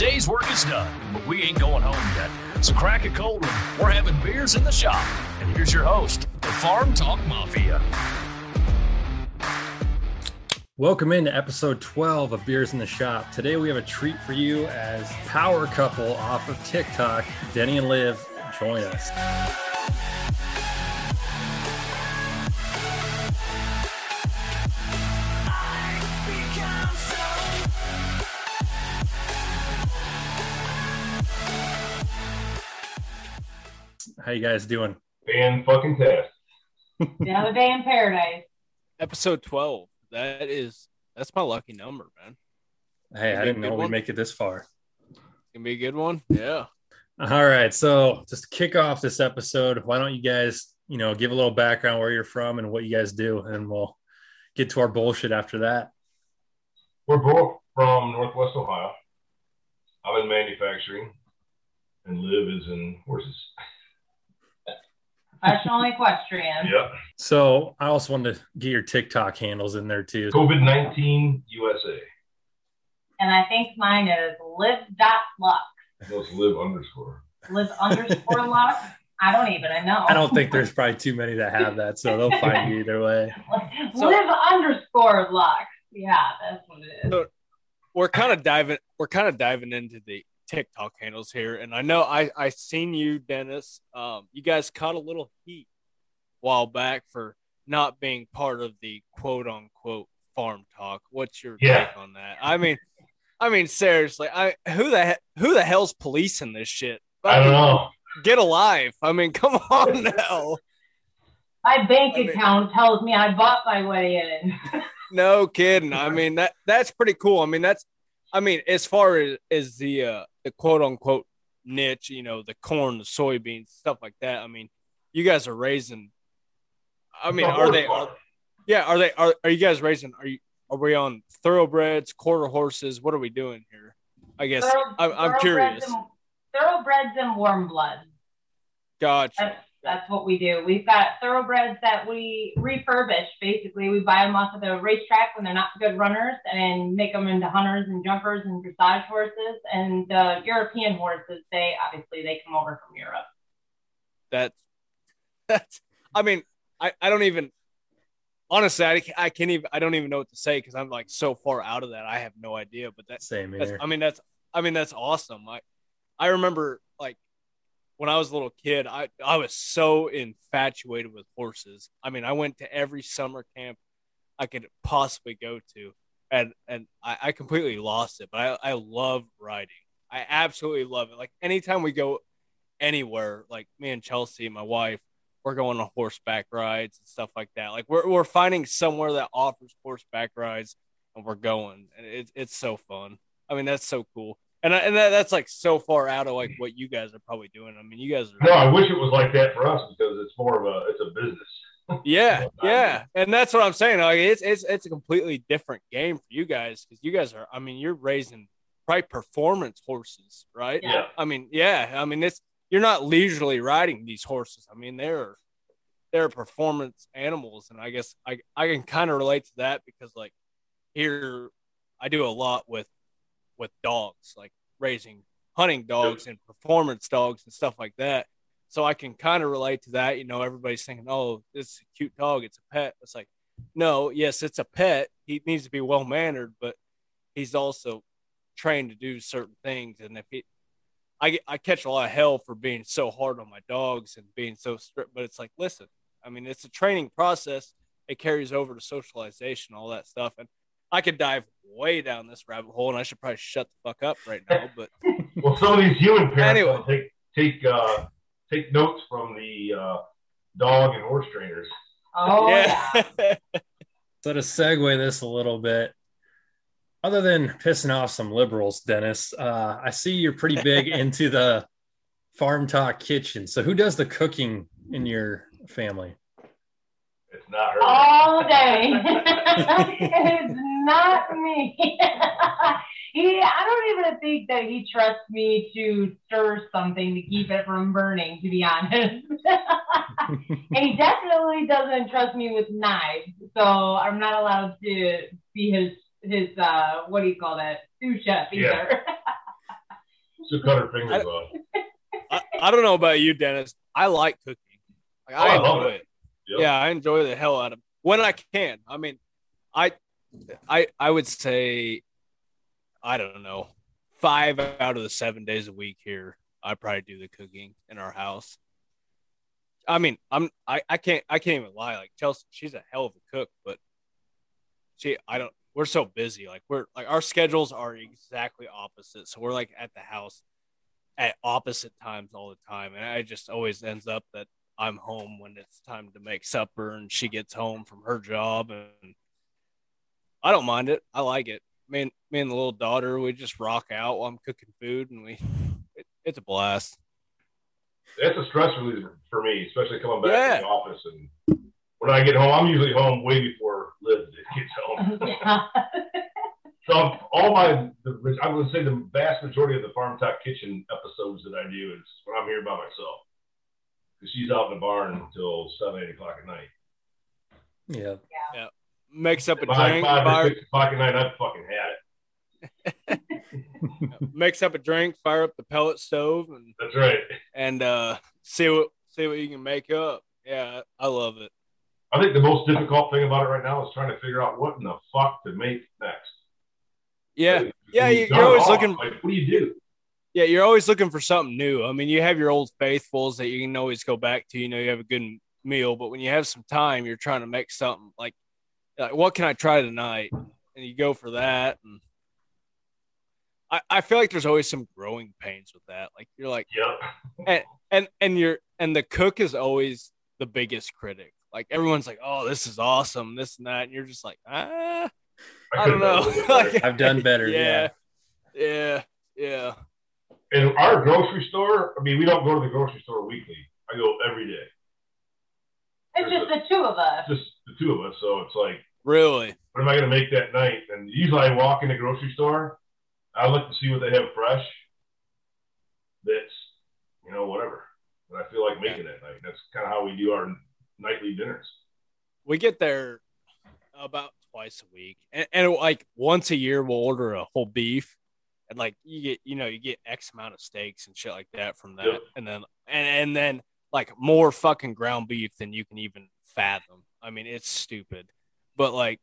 day's work is done, but we ain't going home yet. So crack a cold one. We're having beers in the shop. And here's your host, the Farm Talk Mafia. Welcome into episode 12 of Beers in the Shop. Today we have a treat for you as power couple off of TikTok, Denny and Liv, join us. How you guys doing? Fan fucking test. Another day in paradise. Episode 12. That is that's my lucky number, man. Hey, I Gonna be a didn't know we'd make it this far. Gonna be a good one. Yeah. All right. So just to kick off this episode, why don't you guys, you know, give a little background where you're from and what you guys do, and we'll get to our bullshit after that. We're both from Northwest Ohio. I'm in manufacturing, and Liv is in horses. Professional equestrian. Yep. So I also wanted to get your TikTok handles in there too. COVID 19 USA. And I think mine is live dot luck. No, it's Liv underscore. Live underscore luck. I don't even I know. I don't think there's probably too many that have that, so they'll find you either way. So- live underscore luck. Yeah, that's what it is. So- We're kind of diving we're kind of diving into the TikTok handles here. And I know I I seen you, Dennis. Um, you guys caught a little heat a while back for not being part of the quote unquote farm talk. What's your Yeah. take on that? I mean I mean seriously, I who the he- who the hell's policing this shit? I don't know. Get alive. I mean, come on now. My bank I mean- account tells me I bought my way in. No kidding. I mean that that's pretty cool. I mean that's I mean as far as, as the uh the quote unquote niche, you know, the corn, the soybeans, stuff like that. I mean, you guys are raising I mean, are they are, yeah, are they are, are you guys raising are you are we on thoroughbreds, quarter horses? What are we doing here? I guess Thorough- I'm, I'm curious. and- Thoroughbreds and warm blood. Gotcha. That's that's what we do. We've got thoroughbreds that we refurbish. Basically, we buy them off of the racetrack when they're not good runners, and make them into hunters and jumpers and dressage horses. And the European horses, they obviously they come over from Europe. That's that's I mean, I, I don't even honestly I, I can't even I don't even know what to say because I'm like so far out of that I have no idea but that's, Same that's here. I mean that's I mean that's awesome I I remember like when I was a little kid I I was so infatuated with horses I mean I went to every summer camp I could possibly go to and and I, I completely lost it but I, I love riding I absolutely love it like anytime we go anywhere like me and Chelsea my wife we're going on horseback rides and stuff like that. Like we're we're finding somewhere that offers horseback rides, and we're going, and it's it's so fun. I mean, that's so cool, and I- and that, that's like so far out of like what you guys are probably doing. I mean, you guys No, are I wish it was like that for us because it's more of a it's a business. yeah yeah, and that's what I'm saying. Like it's it's it's a completely different game for you guys because you guys are. I mean, you're raising probably performance horses, right? Yeah. I mean, yeah. I mean, it's you're not leisurely riding these horses. I mean, they're they're performance animals, and I guess I I can kind of relate to that because like here I do a lot with with dogs, like raising hunting dogs and performance dogs and stuff like that. So I can kind of relate to that. You know, everybody's thinking, "Oh, this is a cute dog. It's a pet." It's like, no, yes, it's a pet. He needs to be well mannered, but he's also trained to do certain things. And if he, I I catch a lot of hell for being so hard on my dogs and being so strict. But it's like, listen, I mean, it's a training process. It carries over to socialization, all that stuff. And I could dive way down this rabbit hole, and I should probably shut the fuck up right now. But Well, some of these human parents Anyway. will take take uh, take notes from the uh, dog and horse trainers. Oh yeah. yeah, So to segue this a little bit, other than pissing off some liberals, Dennis, uh, I see you're pretty big into the farm talk kitchen. So who does the cooking in your family? It's not her. All day. It's not me. he, I don't even think that he trusts me to stir something to keep it from burning, to be honest. and he definitely doesn't trust me with knives. So I'm not allowed to be his his uh what do you call that? Sous chef either. Yeah. She'll cut her fingers I- off. I, I don't know about you, Dennis. I like cooking. Like, Oh, I I love enjoy it. it. Yep. Yeah, I enjoy the hell out of it when I can. I mean, I, I, I would say, I don't know, five out of the seven days a week here, I probably do the cooking in our house. I mean, I'm, I, I can't, I can't even lie. Like Chelsea, she's a hell of a cook, but she, I don't. We're so busy. Like we're like our schedules are exactly opposite. So we're like at the house at opposite times all the time, and I just always ends up that I'm home when it's time to make supper and she gets home from her job and I don't mind it. I like it. Me and, me and the little daughter, we just rock out while I'm cooking food and we it, it's a blast. That's a stress reliever for me, especially coming back Yeah. to the office. And when I get home, I'm usually home way before Liv gets home. Yeah. So all my, the, I would say the vast majority of the Farm Talk Kitchen episodes that I do is when I'm here by myself. Because she's out in the barn until seven, eight o'clock at night. Yeah. Yeah. Makes up a By drink, five fire, six o'clock at night, I've fucking had it. makes up a drink, fire up the pellet stove and That's right. and uh see what see what you can make up. Yeah, I love it. I think the most difficult thing about it right now is trying to figure out what in the fuck to make next. Yeah. Like, Yeah, you- you're always off, looking- Like, what do you do? Yeah, you're always looking for something new. I mean, you have your old faithfuls that you can always go back to. You know, you have a good meal, but when you have some time, you're trying to make something like, like what can I try tonight? And you go for that. And I, I feel like there's always some growing pains with that. Like you're like, Yep. and and and you're and the cook is always the biggest critic. Like everyone's like, oh, this is awesome, this and that, and you're just like, ah, I don't know. do it better. Like- I've done better. yeah, Yeah. yeah, yeah. In our grocery store, I mean, we don't go to the grocery store weekly. I go every day. It's just the two of us. Just the two of us. So it's like, Really. what am I going to make that night? And usually I walk in the grocery store. I look to see what they have fresh. That's, you know, whatever. That I feel like making that night. That's kind of how we do our nightly dinners. we get there about twice a week and, and like once a year we'll order a whole beef and like you get you know you get x amount of steaks and shit like that from that Yep. and then and, and then like more fucking ground beef than you can even fathom i mean it's stupid but like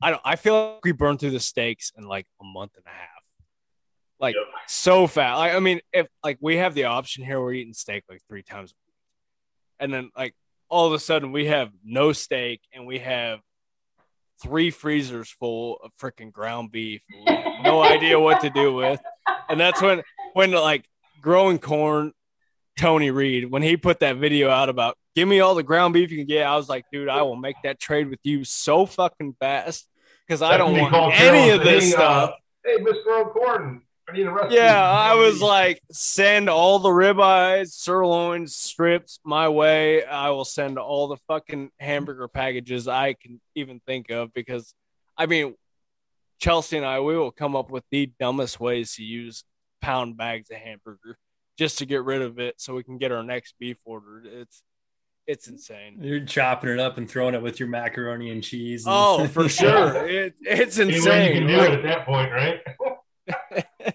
i don't i feel like we burned through the steaks in like a month and a half like Yep. so fast like, i mean if like we have the option here we're eating steak like three times a week and then like all of a sudden we have no steak and we have three freezers full of freaking ground beef. No idea what to do with. And that's when when like growing corn, Tony Reed, when he put that video out about give me all the ground beef you can get, I was like, dude, I will make that trade with you so fucking fast because I don't That's when he want any of this saying, stuff. Uh, hey, Mr. Girl Corn, I need a recipe. Yeah, I was like, send all the ribeyes, sirloins, strips my way. I will send all the fucking hamburger packages I can even think of because, I mean, Chelsea and I, we will come up with the dumbest ways to use pound bags of hamburger just to get rid of it so we can get our next beef order. It's it's insane. You're chopping it up and throwing it with your macaroni and cheese. Oh, and- Oh, for sure. It, it's Any way you insane. can do Like- it at that point, right?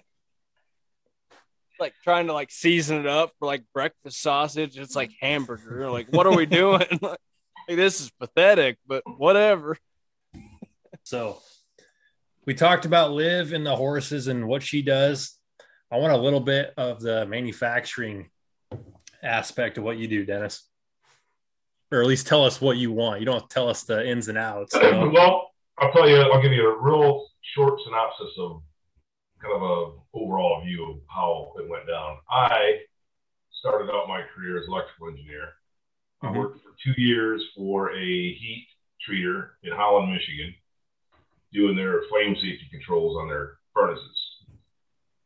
like trying to like season it up for like breakfast sausage. It's like hamburger. Like, what are we doing? like, this is pathetic, but whatever. So we talked about Liv and the horses and what she does. I want a little bit of the manufacturing aspect of what you do, Dennis. Or at least tell us what you want. You don't have to tell us the ins and outs. know? well, I'll tell you. I'll give you a real short synopsis of kind of a overall view of how it went down. I started out my career as electrical engineer. I Mhm. worked for two years for a heat treater in Holland, Michigan, doing their flame safety controls on their furnaces.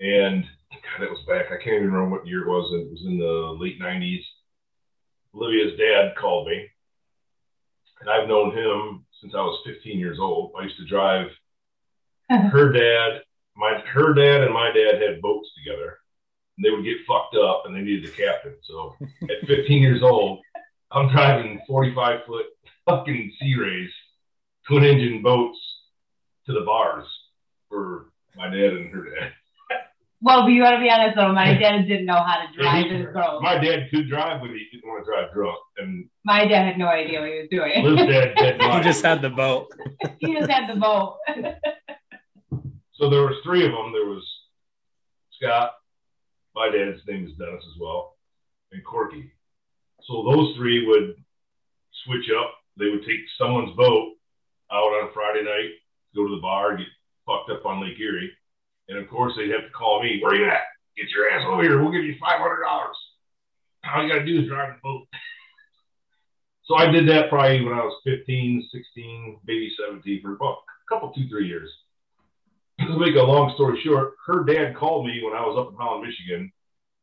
And God, that was back. I can't even remember what year it was. It was in the late '90s. Olivia's dad called me, and I've known him since I was 15 years old. I used to drive her dad, my her dad and my dad had boats together, and they would get fucked up, and they needed a captain. So at 15 years old, I'm driving 45 foot fucking Sea Rays, twin engine boats to the bars for my dad and her dad. Well, you gotta be honest though, my dad didn't know how to drive his boat. My dad could drive, but he didn't want to drive drunk. And My dad had no idea what he was doing. Liv's dad did He just had the boat. he just had the boat. So there was three of them. There was Scott, my dad's name is Dennis as well, and Corky. So those three would switch up. They would take someone's boat out on Friday night, go to the bar, get fucked up on Lake Erie, and of course they'd have to call me. Where are you at? Get your ass over here. We'll give you five hundred dollars. All you got to do is drive the boat. So I did that probably when I was 15, 16, maybe 17 for about a couple, two, three years to make a long story short, her dad called me when I was up in Holland, Michigan,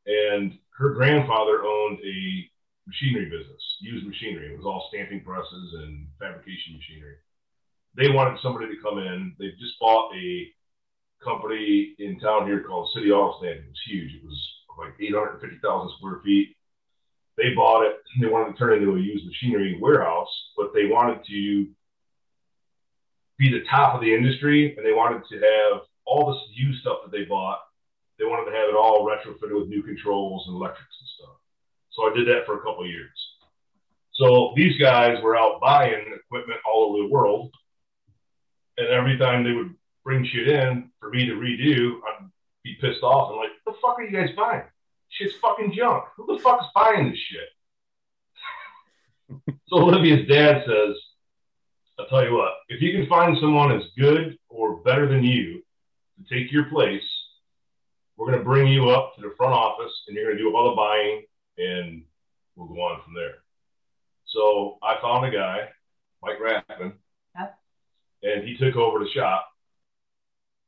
and her grandfather owned a machinery business, used machinery. It was all stamping presses and fabrication machinery. They wanted somebody to come in. They just bought a company in town here called City Auto Stamping. It was huge. It was like 850,000 square feet. They bought it. They wanted to turn it into a used machinery warehouse, but they wanted to be the top of the industry and they wanted to have all this used stuff that they bought. They wanted to have it all retrofitted with new controls and electrics and stuff. So I did that for a couple years. So these guys were out buying equipment all over the world. And every time they would bring shit in for me to redo, I'd be pissed off and like, "What the fuck are you guys buying? Shit's fucking junk. Who the fuck is buying this shit? so Olivia's dad says, I'll tell you what, if you can find someone as good or better than you to take your place, we're going to bring you up to the front office and you're going to do all the buying and we'll go on from there. So I found a guy, Mike Raffin, Yep. and he took over the shop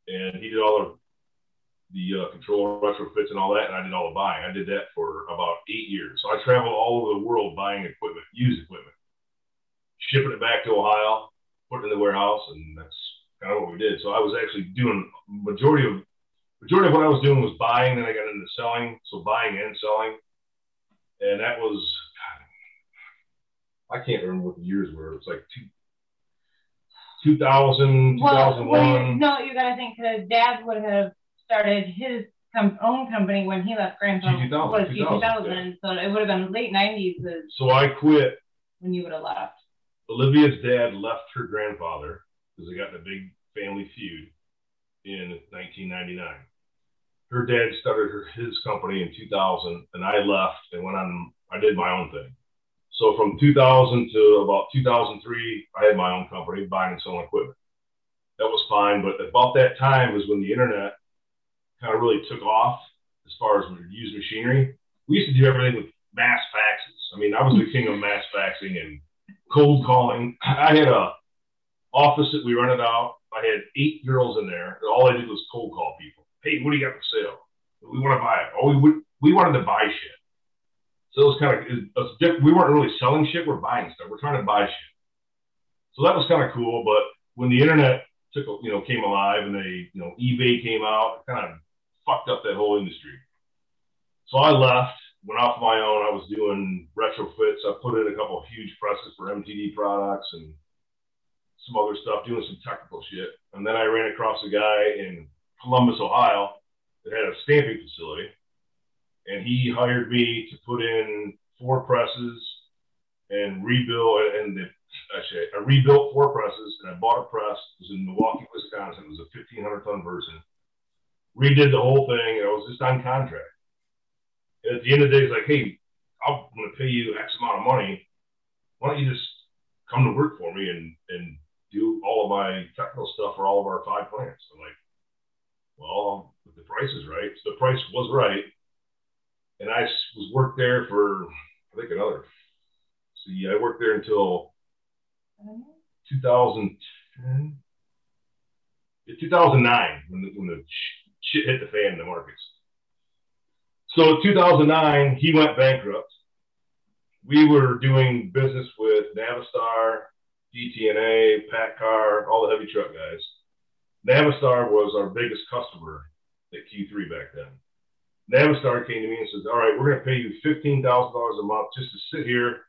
and he did all the the uh, control retrofits and all that, and I did all the buying. I did that for about eight years. So I traveled all over the world buying equipment, used equipment, shipping it back to Ohio, putting it in the warehouse, and that's kind of what we did. So I was actually doing majority of majority of what I was doing was buying. Then I got into selling, so buying and selling, and that was I can't remember what the years were. It was like two, 2000, Well, well, 2001. you, no, you gotta think because Dad would have started his com- own company when he left Grandpa. G2000, Was G 2000, 2000, so it would have been late 90s So I quit when you would have left. Olivia's dad left her grandfather because they got in a big family feud in 1999. Her dad started her, his company in 2000, and I left and went on. I did my own thing. So from 2000 to about 2003, I had my own company buying and selling equipment. That was fine, but about that time was when the internet kind of really took off as far as we used machinery. We used to do everything with mass faxes. I mean, I was the king of mass faxing and cold calling. I had a office that we rented out. I had eight girls in there. And all I did was cold call people. Hey, what do you got for sale? We want to buy it. Oh, we we wanted to buy shit. So it was kind of diff- we weren't really selling shit. We're buying stuff. We're trying to buy shit. So that was kind of cool. But when the internet took you know came alive and they you know eBay came out, it kind of fucked up that whole industry. So I left, went off my own. I was doing retrofits. I put in a couple of huge presses for MTD products and some other stuff, doing some technical shit. And then I ran across a guy in Columbus, Ohio, that had a stamping facility, and he hired me to put in four presses and rebuild. And the, actually, I rebuilt four presses, and I bought a press. It was in Milwaukee, Wisconsin. It was a 1,500 ton version. Redid the whole thing, and I was just on contract. And at the end of the day, it's like, hey, I'm going to pay you X amount of money. Why don't you just come to work for me and and do all of my technical stuff for all of our five plants? I'm like, well, the price is right. So the price was right, and I was worked there for I think another. See, I worked there until 2010, 2009 when the, when the shit hit the fan in the markets. So 2009, he went bankrupt. We were doing business with Navistar, DTNA, PACCAR, all the heavy truck guys. Navistar was our biggest customer at Q3 back then. Navistar came to me and says, "All right, we're going to pay you fifteen thousand dollars a month just to sit here,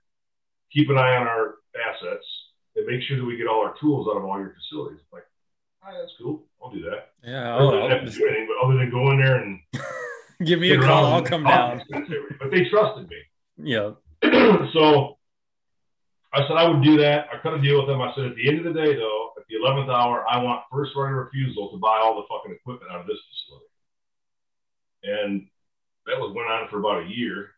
keep an eye on our assets, and make sure that we get all our tools out of all your facilities." I'm like, All right, that's cool. I'll do that. Yeah, I I'll, don't have to do anything, but other than go in there and give me a call. I'll come down. But they trusted me. Yeah, so I said I would do that. I cut a deal with them. I said at the end of the day, though, at the eleventh hour, I want first right of refusal to buy all the fucking equipment out of this facility. And that was went on for about a year.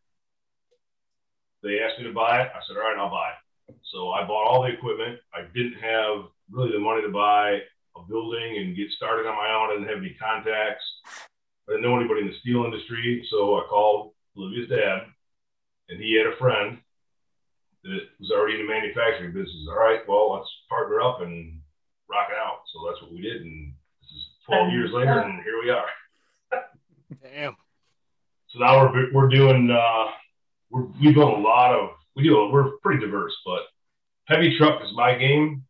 They asked me to buy it. I said, all right, I'll buy it. So I bought all the equipment. I didn't have really the money to buy a building and get started on my own. I didn't have any contacts. I didn't know anybody in the steel industry. So I called Olivia's dad, and he had a friend that was already in the manufacturing business. All right, well, let's partner up and rock it out. So that's what we did. And this is 12 years later, and here we are. Damn. So now we're we're doing uh, we're, we built a lot of we do we're pretty diverse, but heavy truck is my game.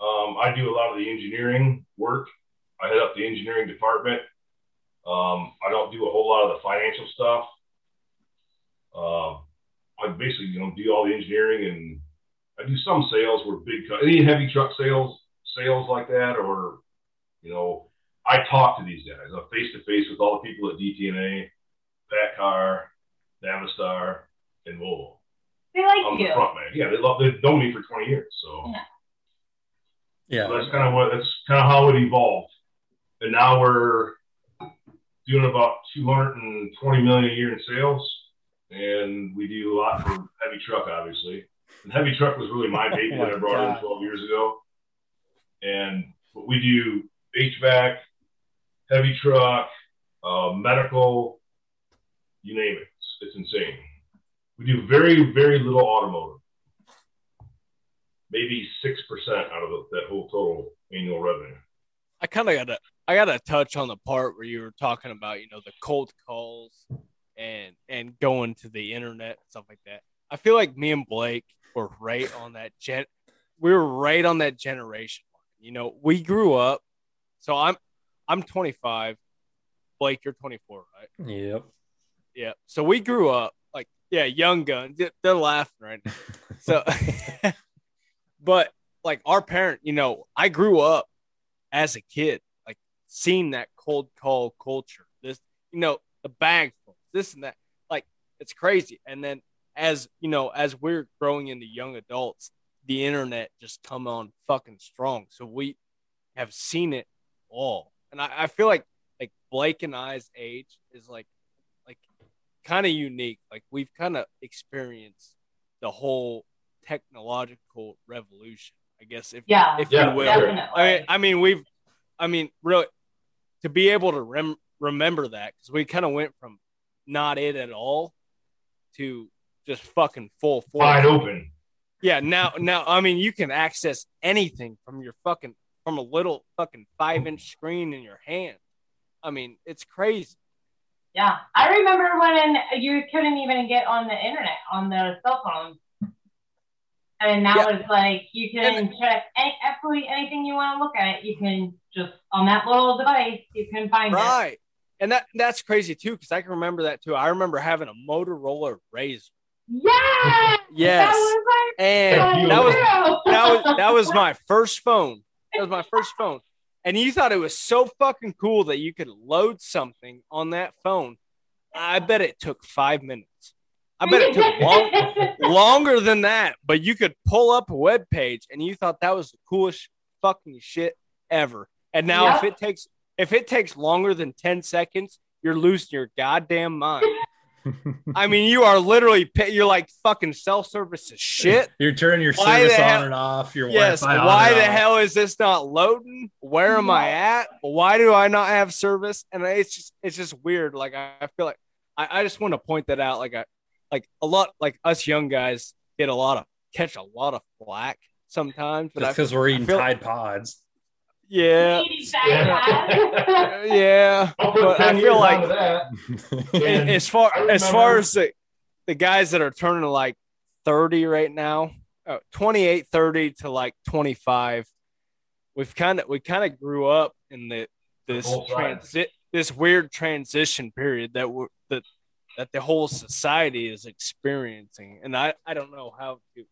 Um, I do a lot of the engineering work. I head up the engineering department. Um, I don't do a whole lot of the financial stuff. Uh, I basically you know do all the engineering and I do some sales. We're big any heavy truck sales sales like that, or you know I talk to these guys. I'm face to face with all the people at DTNA, PACCAR, Navistar, and Volvo. They like I'm you. the front man. Yeah, they love they've known me for 20 years. So, Yeah. yeah. so that's kind of what that's kind of how it evolved. And now we're doing about 220 million a year in sales, and we do a lot for heavy truck, obviously. And heavy truck was really my baby Oh that I brought God. in 12 years ago. And but we do HVAC, heavy truck, uh, medical, you name it. It's, it's insane. We do very, very little automotive. Maybe six percent out of the, that whole total annual revenue. I kind of gotta I gotta touch on the part where you were talking about you know the cold calls and and going to the internet and stuff like that. I feel like me and Blake were right on that gen. We were right on that generation. You know, we grew up. So I'm I'm 25. Blake, you're 24, right? Yep. Yeah. So we grew up like yeah, young guns. They're- laughing right now. So, but like our parent, you know, I grew up as a kid, like seeing that cold call culture. This, you know, the bag, this and that. Like it's crazy. And then as you know, as we're growing into young adults, the internet just come on fucking strong. So we have seen it all. And I, I feel like like Blake and I's age is like kind of unique. Like we've kind of experienced the whole technological revolution. I guess if Yeah, if Yeah, you will. definitely. I mean, I mean, we've, I mean, really, to be able to rem- remember that because we kind of went from not it at all to just fucking full force. Wide open. Yeah, now, now, I mean, you can access anything from your fucking from a little fucking five inch screen in your hand. I mean, it's crazy. Yeah, I remember when you couldn't even get on the internet on the cell phone, and now Yeah. it's like you can check any, absolutely anything you want to look at. You can just on that little device, you can find it. Right. And that that's crazy too, because I can remember that too. I remember having a Motorola RAZR. Yeah. Yes. That was my And that was that was that was my first phone. That was my first phone. And you thought it was so fucking cool that you could load something on that phone. I bet it took five minutes. I bet it took long, longer than that, but you could pull up a web page and you thought that was the coolest fucking shit ever. And now if it takes if it takes longer than 10 seconds, you're losing your goddamn mind. I mean, you are literally pa- you're like fucking self-service as shit. You're turning your Why service the on hell- and off. Your Yes. Wi-Fi on Why the off. hell is this not loading? Where am I at? Why do I not have service? And it's just it's just weird. Like I, I feel like I, I just want to point that out. Like I like a lot like us young guys get a lot of catch a lot of flack sometimes. But Just because we're eating feel- Tide Pods. Yeah, Eating yeah. I'll put But I feel like- that. And And as far as far as the, the guys that are turning like 30 right now uh, 28 30 to like 25 we've kind of we kind of grew up in the this transit this weird transition period that we're that that the whole society is experiencing. And i i don't know how to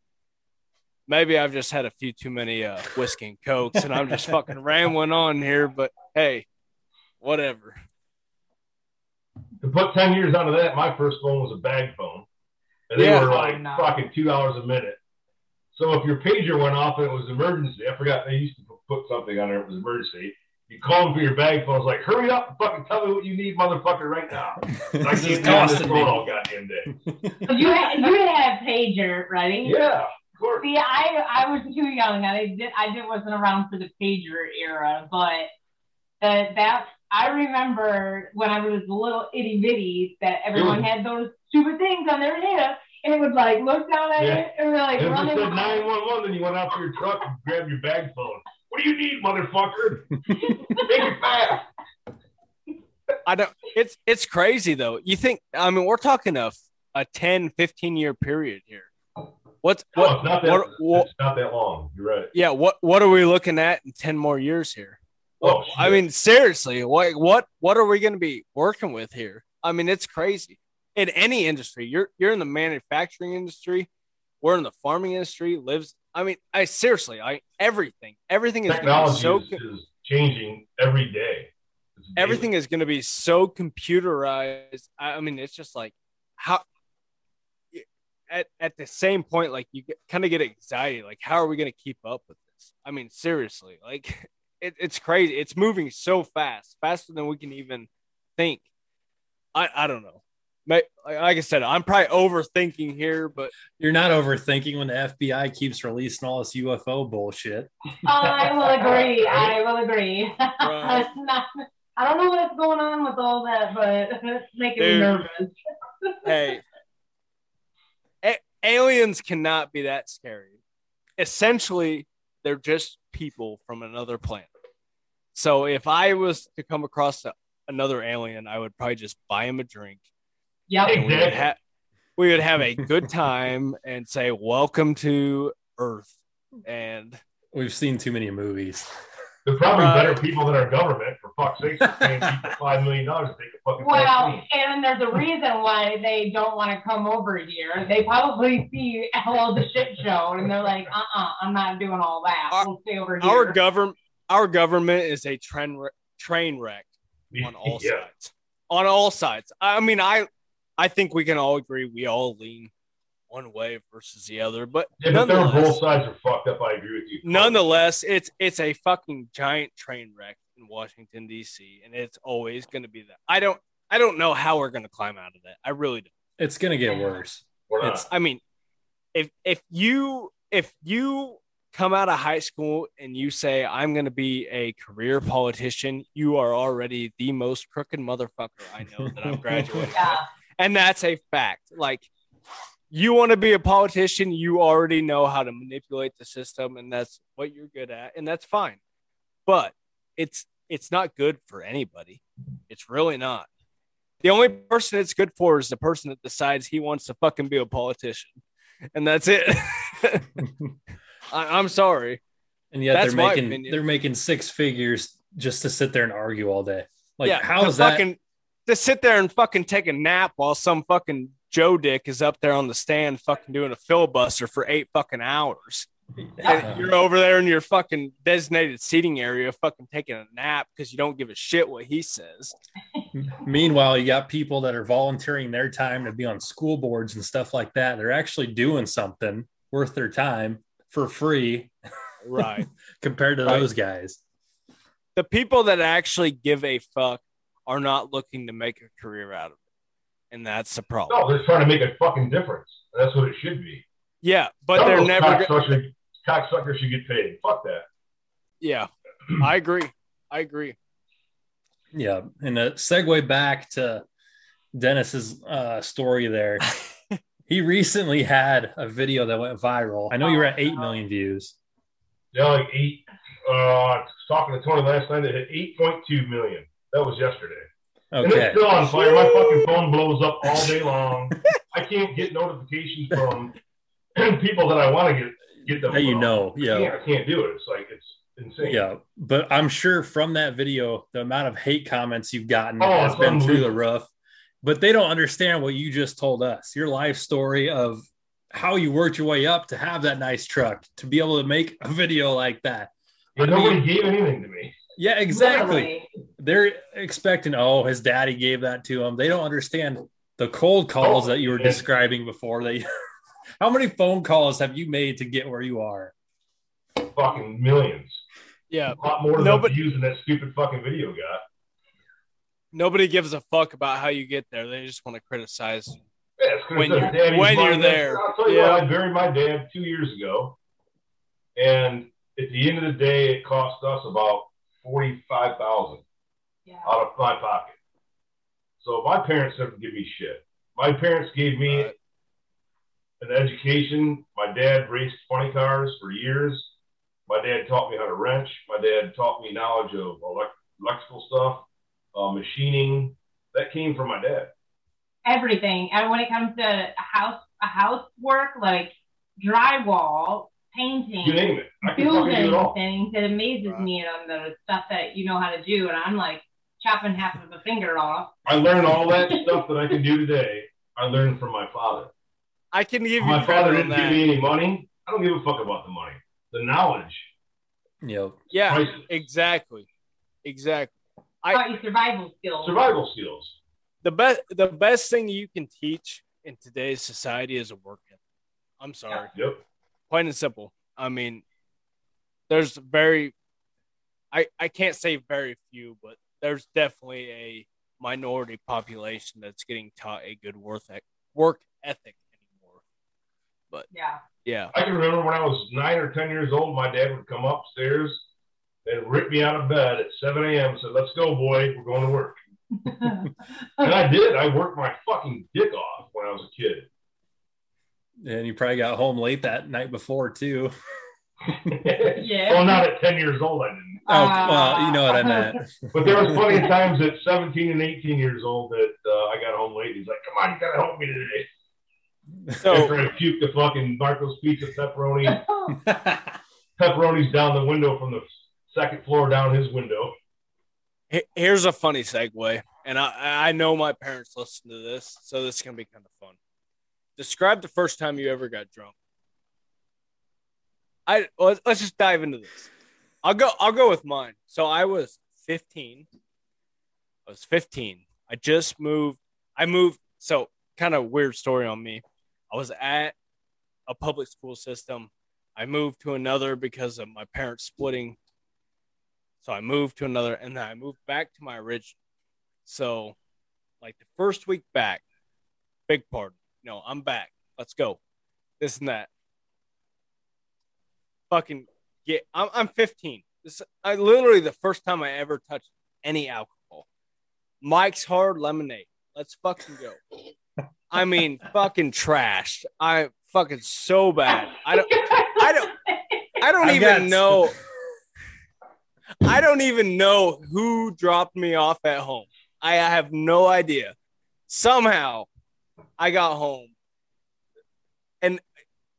maybe I've just had a few too many uh, whiskey and cokes, and I'm just fucking rambling on here. But hey, whatever. To put 10 years onto that, my first phone was a bag phone. And they Yeah. were Oh, like no. fucking $2 a minute. So if your pager went off and it was emergency, I forgot they used to put something on there, it was emergency. You call them for your bag phone, it's like, hurry up and fucking tell me what you need, motherfucker, right now. I this is can't be on this phone all goddamn day. So you had, you had a pager, ready? Yeah, of course. See, I I was too young. I did I did wasn't around for the pager era, but that that I remember when I was a little itty bitty that everyone had those stupid things on their head, and it would like look down at Yeah. it and we're like And running. it said 911, then you went out to your truck and grabbed your bag phone. What do you need, motherfucker? Make it fast. I don't. It's it's crazy though. You think? I mean, we're talking a a 10, 15 year period here. What's what? not that. what- not that long. You're right. Yeah. What what are we looking at in ten more years here? Oh, I mean, seriously, what what what are we going to be working with here? I mean, it's crazy. In any industry, you're you're in the manufacturing industry, we're in the farming industry. Lives. I mean, I seriously, I everything, everything is technology so is, is changing every day. Everything is going to be so computerized. I, I mean, it's just like how at, at the same point, like you kind of get anxiety. Like, how are we going to keep up with this? I mean, seriously, like it, it's crazy. It's moving so fast, faster than we can even think. I, I don't know. Like like I said, I'm probably overthinking here, but You're not overthinking when the FBI keeps releasing all this UFO bullshit. Oh, I will agree. I will agree. Right. Not- I don't know what's going on with all that, but it's making me nervous. hey, a- aliens cannot be that scary. Essentially, they're just people from another planet. So if I was to come across a, another alien, I would probably just buy him a drink. Yep. And we would, Exactly. ha- we would have a good time and say, "Welcome to Earth." And We've seen too many movies. They're probably Right. better people than our government, for fuck's sake, paying people five million dollars to take a fucking Well, vaccine. and there's a reason why they don't want to come over here. They probably see all the shit show and they're like, uh uh-uh, uh, i am not doing all that. Our- we'll stay over here. our government, our government is a train wreck, train wreck on all yeah. sides. On all sides. I mean, I I think we can all agree we all lean one way versus the other, but Yeah, but there both sides are fucked up. I agree with you. nonetheless, it's it's a fucking giant train wreck in Washington D.C. and it's always going to be that. I don't I don't know how we're going to climb out of that. I really don't. It's gonna get worse. It's- I mean, if if you if you come out of high school and you say I'm going to be a career politician, you are already the most crooked motherfucker I know that I'm graduating. Yeah. with. And that's a fact. Like you want to be a politician, you already know how to manipulate the system and that's what you're good at and that's fine. But it's it's not good for anybody. It's really not. The only person it's good for is the person that decides he wants to fucking be a politician. And that's it. I, I'm sorry. And yet That's they're making they're making six figures just to sit there and argue all day. Like yeah, how to that? fucking to sit there and fucking take a nap while some fucking Joe Dick is up there on the stand fucking doing a filibuster for eight fucking hours. Yeah. And you're over there in your fucking designated seating area fucking taking a nap because you don't give a shit what he says. Meanwhile, you got people that are volunteering their time to be on school boards and stuff like that. They're actually doing something worth their time for free Right. compared to Right. those guys. the people that actually give a fuck are not looking to make a career out of it. And that's the problem. no, they're trying to make a fucking difference. That's what it should be. Yeah, but Some they're those never go- cocksuckers, cocksuckers should get paid. Fuck that. Yeah. I agree. I agree. Yeah. And a segue back to Dennis's uh, story there, he recently had a video that went viral. I know you were at 8 million views. Yeah, like eight. Uh, I was talking to Tony last night. They hit 8.2 million. That was yesterday. And it's still on fire. My fucking phone blows up all day long. I can't get notifications from people that I want to get get them. That you from. know. I Yeah. can't, I can't do it. It's like it's insane. Yeah, but I'm sure from that video, the amount of hate comments you've gotten Oh, has been through the roof. But they don't understand what you just told us. Your life story of how you worked your way up to have that nice truck to be able to make a video like that. But I mean- nobody gave anything to me. Yeah, exactly. Literally. They're expecting, oh, his daddy gave that to him. They don't understand the cold calls Oh, that you were oh, yeah. describing before. They, how many phone calls have you made to get where you are? Fucking millions. Yeah. A lot more than Nobody- the views in that stupid fucking video got. Nobody gives a fuck about how you get there. They just want to criticize. Yeah, When you're- when you're there. I'll tell you Yeah. what, I buried my dad two years ago, and at the end of the day, it cost us about forty-five thousand Yeah. out of my pocket. So my parents never give me shit. My parents gave me Right. an education. My dad raced funny cars for years. My dad taught me how to wrench. My dad taught me knowledge of elect- electrical stuff, uh, machining. That came from my dad. everything. And when it comes to a house, a housework like drywall, painting, You name it. I can fucking do building it all. things, it amazes Right. me on the stuff that you know how to do. And I'm like chopping half of a finger off. I learned all that stuff that I can do today. I learned from my father. I can give you My father didn't give me any money. I don't give a fuck about the money. The knowledge. You know, Yeah, priceless. exactly, exactly. I- Taught you survival skills. Survival skills. The best, the best thing you can teach in today's society is a work ethic. I'm sorry, Yep. Plain and simple. I mean, there's very, I I can't say very few, but there's definitely a minority population that's getting taught a good work eth- work ethic anymore. But yeah. Yeah, I can remember when I was nine or ten years old, my dad would come upstairs and rip me out of bed at 7 a.m. and said, Let's go, boy. We're going to work. And I did. I worked my fucking dick off when I was a kid. And you probably got home late that night before too. Yeah. Well, not at 10 years old, I didn't. Oh, well, you know what I meant. But there was plenty of times at 17 and 18 years old that uh, I got home late. He's like, "Come on, you gotta help me today." so I'm After I puked the fucking Marco's Pizza pepperoni, pepperonis down the window from the second floor down his window. Here's a funny segue, and I I know my parents listen to this, so this is gonna be kind of fun. Describe the first time you ever got drunk. I let's, let's just dive into this. I'll go. I'll go with mine. So I was 15. I was 15. I just moved. I moved. So kind of weird story on me. I was at a public school system. I moved to another because of my parents splitting so I moved to another, and then I moved back to my original. So, like the first week back, big pardon. No, I'm back. Let's go. This and that. Fucking get. I'm, I'm 15. This I literally the first time I ever touched any alcohol. Mike's Hard Lemonade. Let's fucking go. I mean, fucking trash. I fucking so bad. I don't. I don't. I don't got- even know. I don't even know who dropped me off at home. I have no idea. Somehow, I got home, and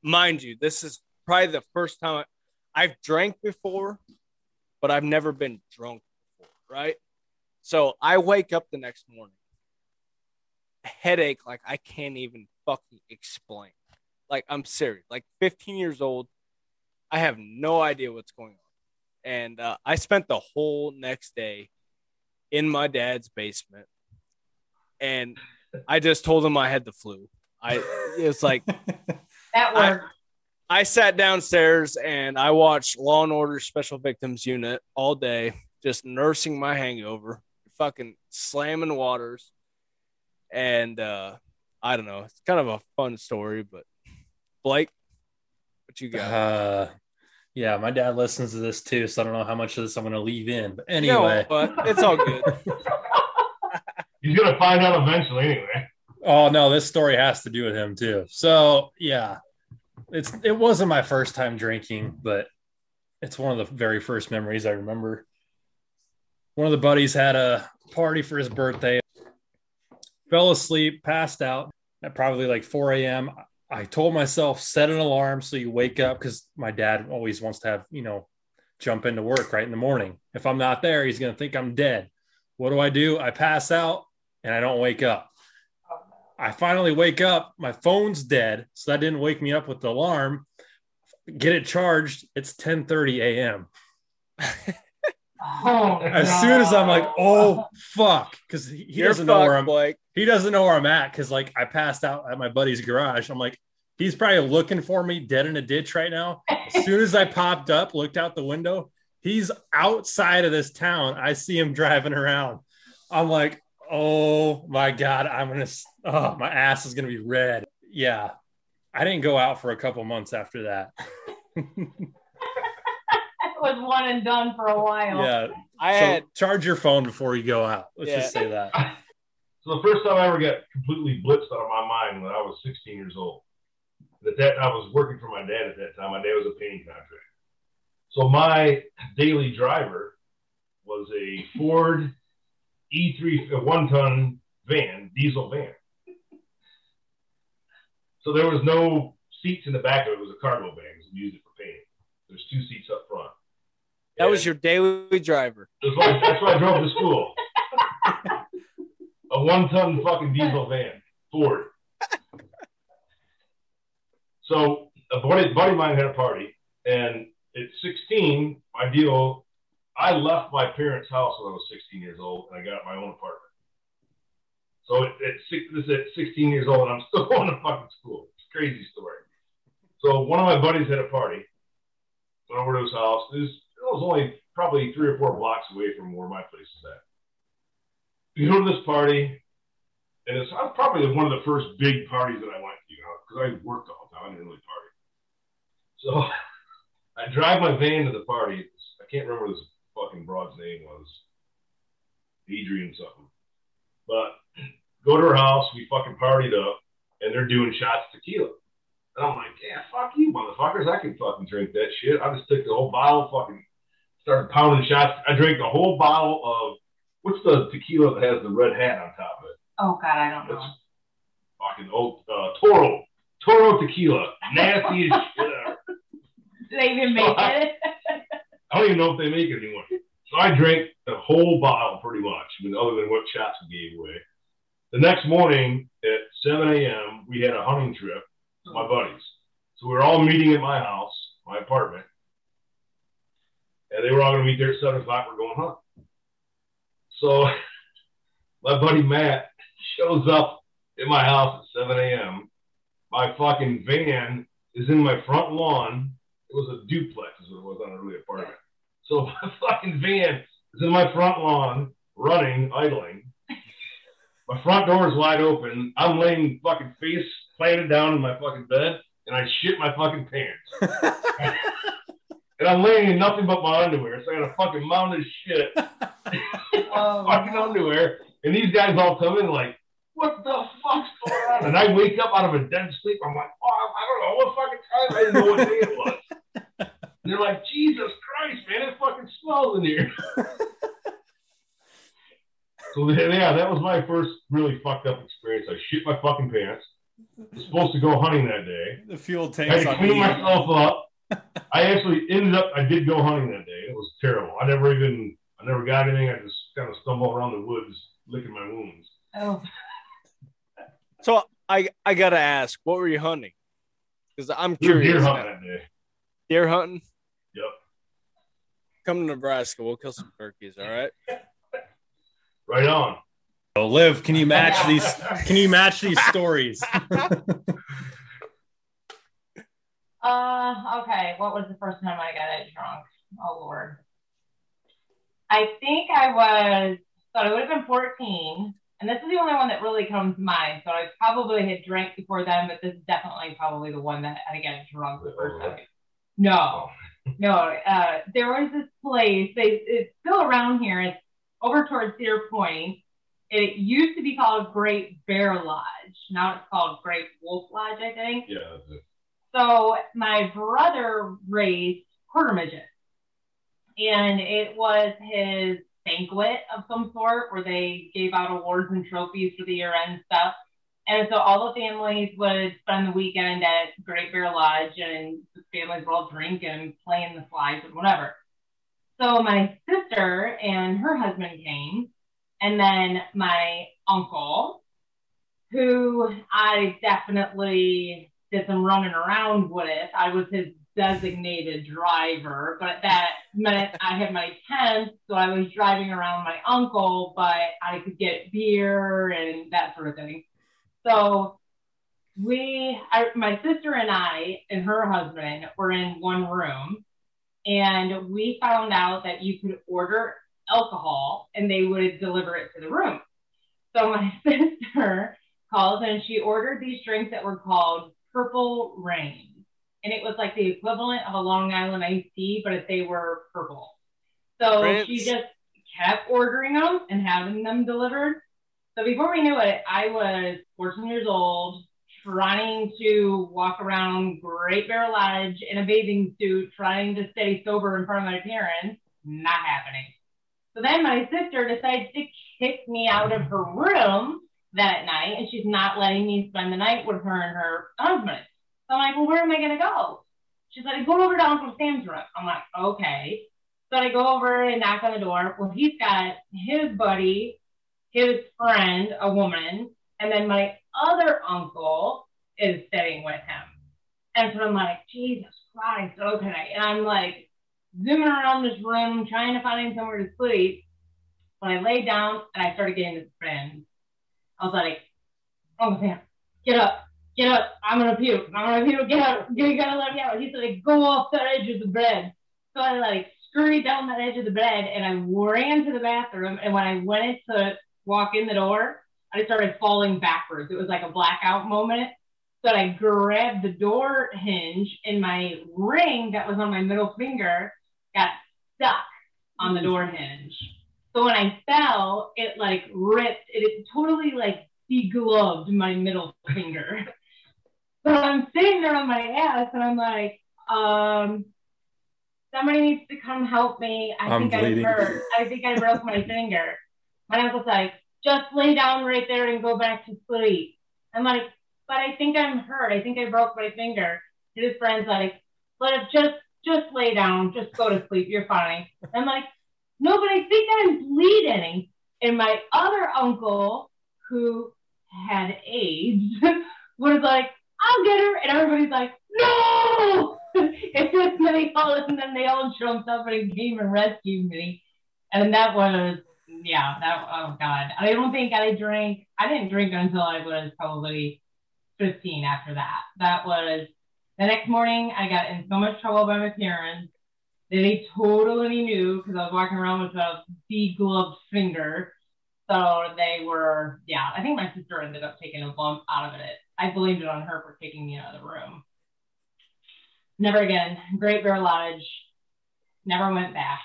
mind you, this is probably the first time I, I've drank before, but I've never been drunk before. Right? So I wake up the next morning, headache like I can't even fucking explain. Like I'm serious. Like 15 years old, I have no idea what's going on and uh, I spent the whole next day in my dad's basement, and I just told him I had the flu. I it's like That I- worked. I sat downstairs and I watched Law and Order Special Victims Unit all day, just nursing my hangover, fucking slamming waters, and uh, I don't know. It's kind of a fun story, but Blake, what you got? Uh, yeah, my dad listens to this too, so I don't know how much of this I'm going to leave in. But No, anyway, but it's all good. He's gonna find out eventually anyway. oh no, this story has to do with him too. So yeah, it's it wasn't my first time drinking, but it's one of the very first memories I remember. One of the buddies had a party for his birthday, fell asleep, passed out at probably like 4 a.m. I told myself set an alarm so you wake up because my dad always wants to have you know jump into work right in the morning. If I'm not there, he's gonna think I'm dead. What do I do? I pass out and I don't wake up. I finally wake up. My phone's dead, so that didn't wake me up with the alarm. Get it charged. It's 10:30 a.m. Oh, As soon as I'm like, oh fuck, because he, he doesn't know where I'm. Blake. He doesn't know where I'm at because like I passed out at my buddy's garage. I'm like, he's probably looking for me dead in a ditch right now. As soon as I popped up, looked out the window, he's outside of this town. I see him driving around. I'm like, oh my god, I'm gonna. Oh, my ass is gonna be red. Yeah, I didn't go out for a couple months after that. It was one and done for a while. yeah, I so had charge your phone before you go out. Let's Yeah. just say that. So the first time I ever got completely blitzed out of my mind when I was 16 years old. That that I was working for my dad at that time. My dad was a painting contractor. So my daily driver was a Ford E3 a one ton van, diesel van. So there was no seats in the back of it. It was a cargo van because we used it for painting. There's two seats up front. that was your daily driver. that's why, that's why I drove to school. A one ton fucking diesel van, Ford. So a buddy, buddy of mine had a party, and at 16, my deal, I left my parents' house when I was 16 years old, and I got my own apartment. So at, at six, this is at 16 years old, and I'm still going to fucking school. It's a crazy story. So one of my buddies had a party. Went over to his house. It was, it was only probably three or four blocks away from where my place is at. We go to this party, and it's probably one of the first big parties that I went to, you know, because I worked all the time. I didn't really party. So I drive my van to the party. I can't remember this fucking broad's name was. Adrian something. But go to her house, we fucking partied up, and they're doing shots of tequila. And I'm like, yeah, fuck you, motherfuckers. I can fucking drink that shit. I just took the whole bottle, fucking started pounding shots. I drank the whole bottle of what's the tequila that has the red hat on top of it? Oh God, I don't know. It's fucking old uh, Toro. Toro tequila. Nasty as shit ever. They even make it. I don't even know if they make it anymore. So I drank the whole bottle pretty much, I mean, other than what shots we gave away. The next morning at 7 a.m., we had a hunting trip with my buddies. So we were all meeting at my house, my apartment. And they were all going to meet there at 7 o'clock. We're going hunting. So my buddy Matt shows up at my house at 7 a.m. My fucking van is in my front lawn. It was a duplex, is what it was on an early apartment. So my fucking van is in my front lawn, running, idling. My front door is wide open. I'm laying fucking face planted down in my fucking bed, and I shit my fucking pants. and I'm laying in nothing but my underwear, so I got a fucking mountain of shit, Oh, fucking underwear. And these guys all come in like, what the fuck's going on? And I wake up out of a dead sleep. I'm like, oh, I don't know what fucking time. I didn't know what day it was. And they're like, Jesus Christ, man, it fucking smells in here. so yeah, that was my first really fucked up experience. I shit my fucking pants. I was supposed to go hunting that day. The fuel tank. I tank's had to clean myself up. I actually ended up. I did go hunting that day. It was terrible. I never even. I never got anything. I just kind of stumbled around the woods, licking my wounds. oh. So I I gotta ask, what were you hunting? Because I'm curious. deer now. hunting that day. Deer hunting. Yep. Come to Nebraska, we'll kill some turkeys. All right. Right on. Oh, Liv, can you match these? Can you match these stories? Uh, okay. What was the first time I got it drunk? Oh Lord. I think I was. thought I would have been 14, and this is the only one that really comes to mind. So I probably had drank before then, but this is definitely probably the one that I got drunk the first time. No, no. Uh, there was this place. They it's still around here. It's over towards Cedar Point. It used to be called Great Bear Lodge. Now it's called Great Wolf Lodge, I think. Yeah. So my brother raised quarter midgets, and it was his banquet of some sort where they gave out awards and trophies for the year end stuff. And so all the families would spend the weekend at Great Bear Lodge, and the families would all drink and play in the slides and whatever. So my sister and her husband came, and then my uncle, who I definitely did some running around with. I was his designated driver, but that meant I had my tent, so I was driving around my uncle, but I could get beer and that sort of thing. So we, I, my sister and I and her husband were in one room, and we found out that you could order alcohol and they would deliver it to the room. So my sister calls and she ordered these drinks that were called Purple Rain. And it was like the equivalent of a Long Island iced tea, but if they were purple. So Prince. she just kept ordering them and having them delivered. So before we knew it, I was 14 years old, trying to walk around Great Bear Lodge in a bathing suit, trying to stay sober in front of my parents. Not happening. So then my sister decides to kick me out of her room that night, and she's not letting me spend the night with her and her husband. So I'm like, well, where am I going to go? She's like, go over to Uncle Sam's room. I'm like, okay. So I go over and knock on the door. Well, he's got his buddy, his friend, a woman, and then my other uncle is sitting with him. And so I'm like, Jesus Christ, okay. And I'm like zooming around this room, trying to find somewhere to sleep. When I lay down and I started getting this friend, I was like, oh, man, get up, get up. I'm to puke. I'm to puke. Get up. You got to let me out. He's like, go off the edge of the bed. So I like scurried down that edge of the bed and I ran to the bathroom. And when I went to walk in the door, I started falling backwards. It was like a blackout moment. So I grabbed the door hinge and my ring that was on my middle finger got stuck on the door hinge. So when I fell, it like ripped, it, it totally like degloved my middle finger. So I'm sitting there on my ass and I'm like, um, somebody needs to come help me. I I'm think I'm hurt. I think I broke my finger. My uncle's like, just lay down right there and go back to sleep. I'm like, but I think I'm hurt. I think I broke my finger. And his friend's like, let it just just lay down, just go to sleep. You're fine. I'm like, no, but I think I'm bleeding. And my other uncle, who had AIDS, was like, I'll get her. And everybody's like, no. and then they all and then they all jumped up and came and rescued me. And that was yeah, that oh god. I don't think I drank I didn't drink until I was probably 15 after that. That was the next morning I got in so much trouble by my parents. That they totally knew because I was walking around with a degloved finger. So they were, yeah, I think my sister ended up taking a bump out of it. I blamed it on her for kicking me out of the room. Never again. Great Bear Lodge. Never went back.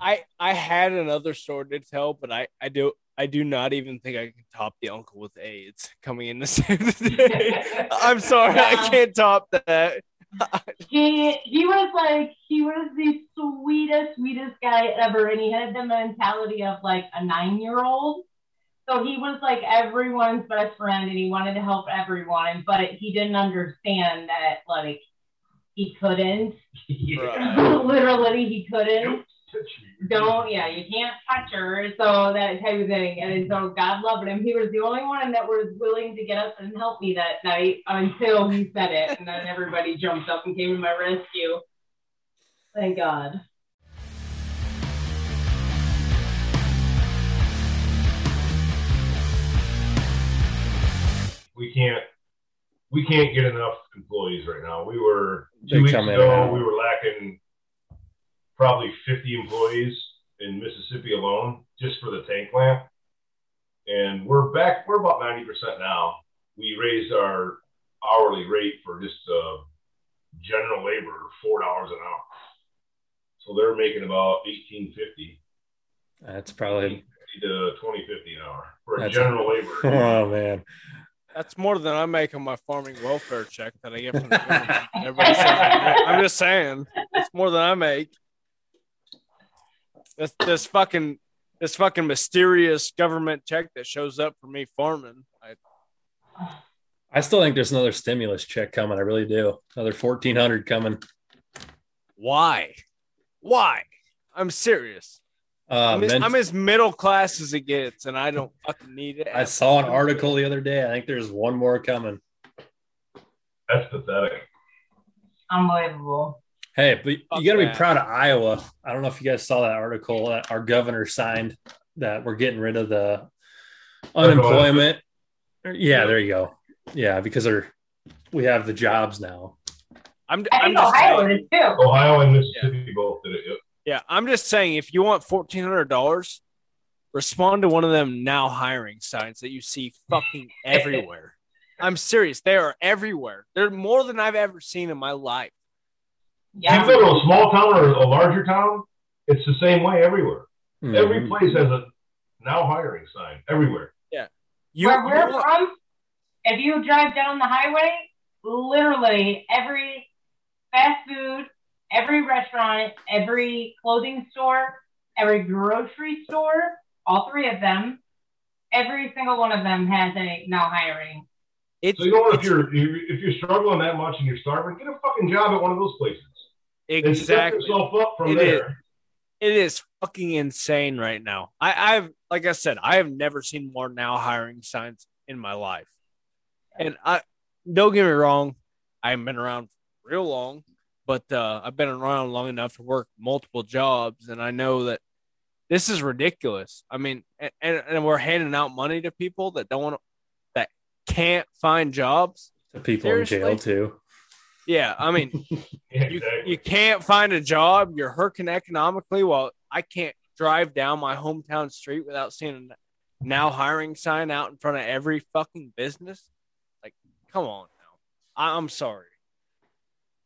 I I had another story to tell, but I I do I do not even think I can top the uncle with AIDS coming in to save the day. I'm sorry, I can't top that. he he was like he was the sweetest sweetest guy ever and he had the mentality of like a nine year old so he was like everyone's best friend and he wanted to help everyone but he didn't understand that like he couldn't yeah. literally he couldn't Don't touch me. don't yeah you can't touch her. So that type of thing. And so god loved him. He was the only one that was willing to get up and help me that night until he said it. And then everybody jumped up and came to my rescue. Thank god. We can't we can't get enough employees right now. We were two They weeks come in and ago. We were lacking probably 50 employees in Mississippi alone just for the tank plant, and we're back. We're about 90 percent now. We raised our hourly rate for just uh, general labor four dollars an hour, so they're making about 18.50 That's probably 20 to 20.50 an hour for a That's- general labor. oh man. That's more than I make on my farming welfare check that I get from the government. Everybody says I'm just saying, it's more than I make. This this fucking this fucking mysterious government check that shows up for me farming. I, I still think there's another stimulus check coming. I really do. Another fourteen hundred coming. why? Why? I'm serious. Uh, I'm, as, men- I'm as middle class as it gets, and I don't fucking need it. I saw an article the other day. I think there's one more coming. That's pathetic. Unbelievable. Hey, but Fuck you got to be that. proud of Iowa. I don't know if you guys saw that article that our governor signed that we're getting rid of the unemployment. Yeah, there you go. Yeah, because they're we have the jobs now. I'm, I I'm think just Ohio saying, is too. Ohio and Mississippi both did it. Yep. yeah, I'm just saying, if you want fourteen hundred dollars, respond to one of them now hiring signs that you see fucking everywhere. I'm serious; they are everywhere. They're more than I've ever seen in my life. You Yeah. go to a small town or a larger town, it's the same way everywhere. Every Mhm. place has a now hiring sign everywhere. You, Where we're you from, if you drive down the highway, literally every fast food, every restaurant, every clothing store, every grocery store, all three of them, every single one of them has a now hiring. it's, So you know what? If you're if you're struggling that much and you're starving, get a fucking job at one of those places and set exactly yourself up from It there. it is fucking insane right now. I, I've like I said, I have never seen more now hiring signs in my life. And I don't get me wrong, I haven't been around for real long, but uh, I've been around long enough to work multiple jobs, and I know that this is ridiculous. I mean, and, and, and we're handing out money to people that don't want to, that can't find jobs. The people in jail too. Yeah, I mean, Yeah, you, exactly. you can't find a job. You're hurting economically. While i can't drive down my hometown street without seeing a now hiring sign out in front of every fucking business. Like come on now. I, i'm sorry.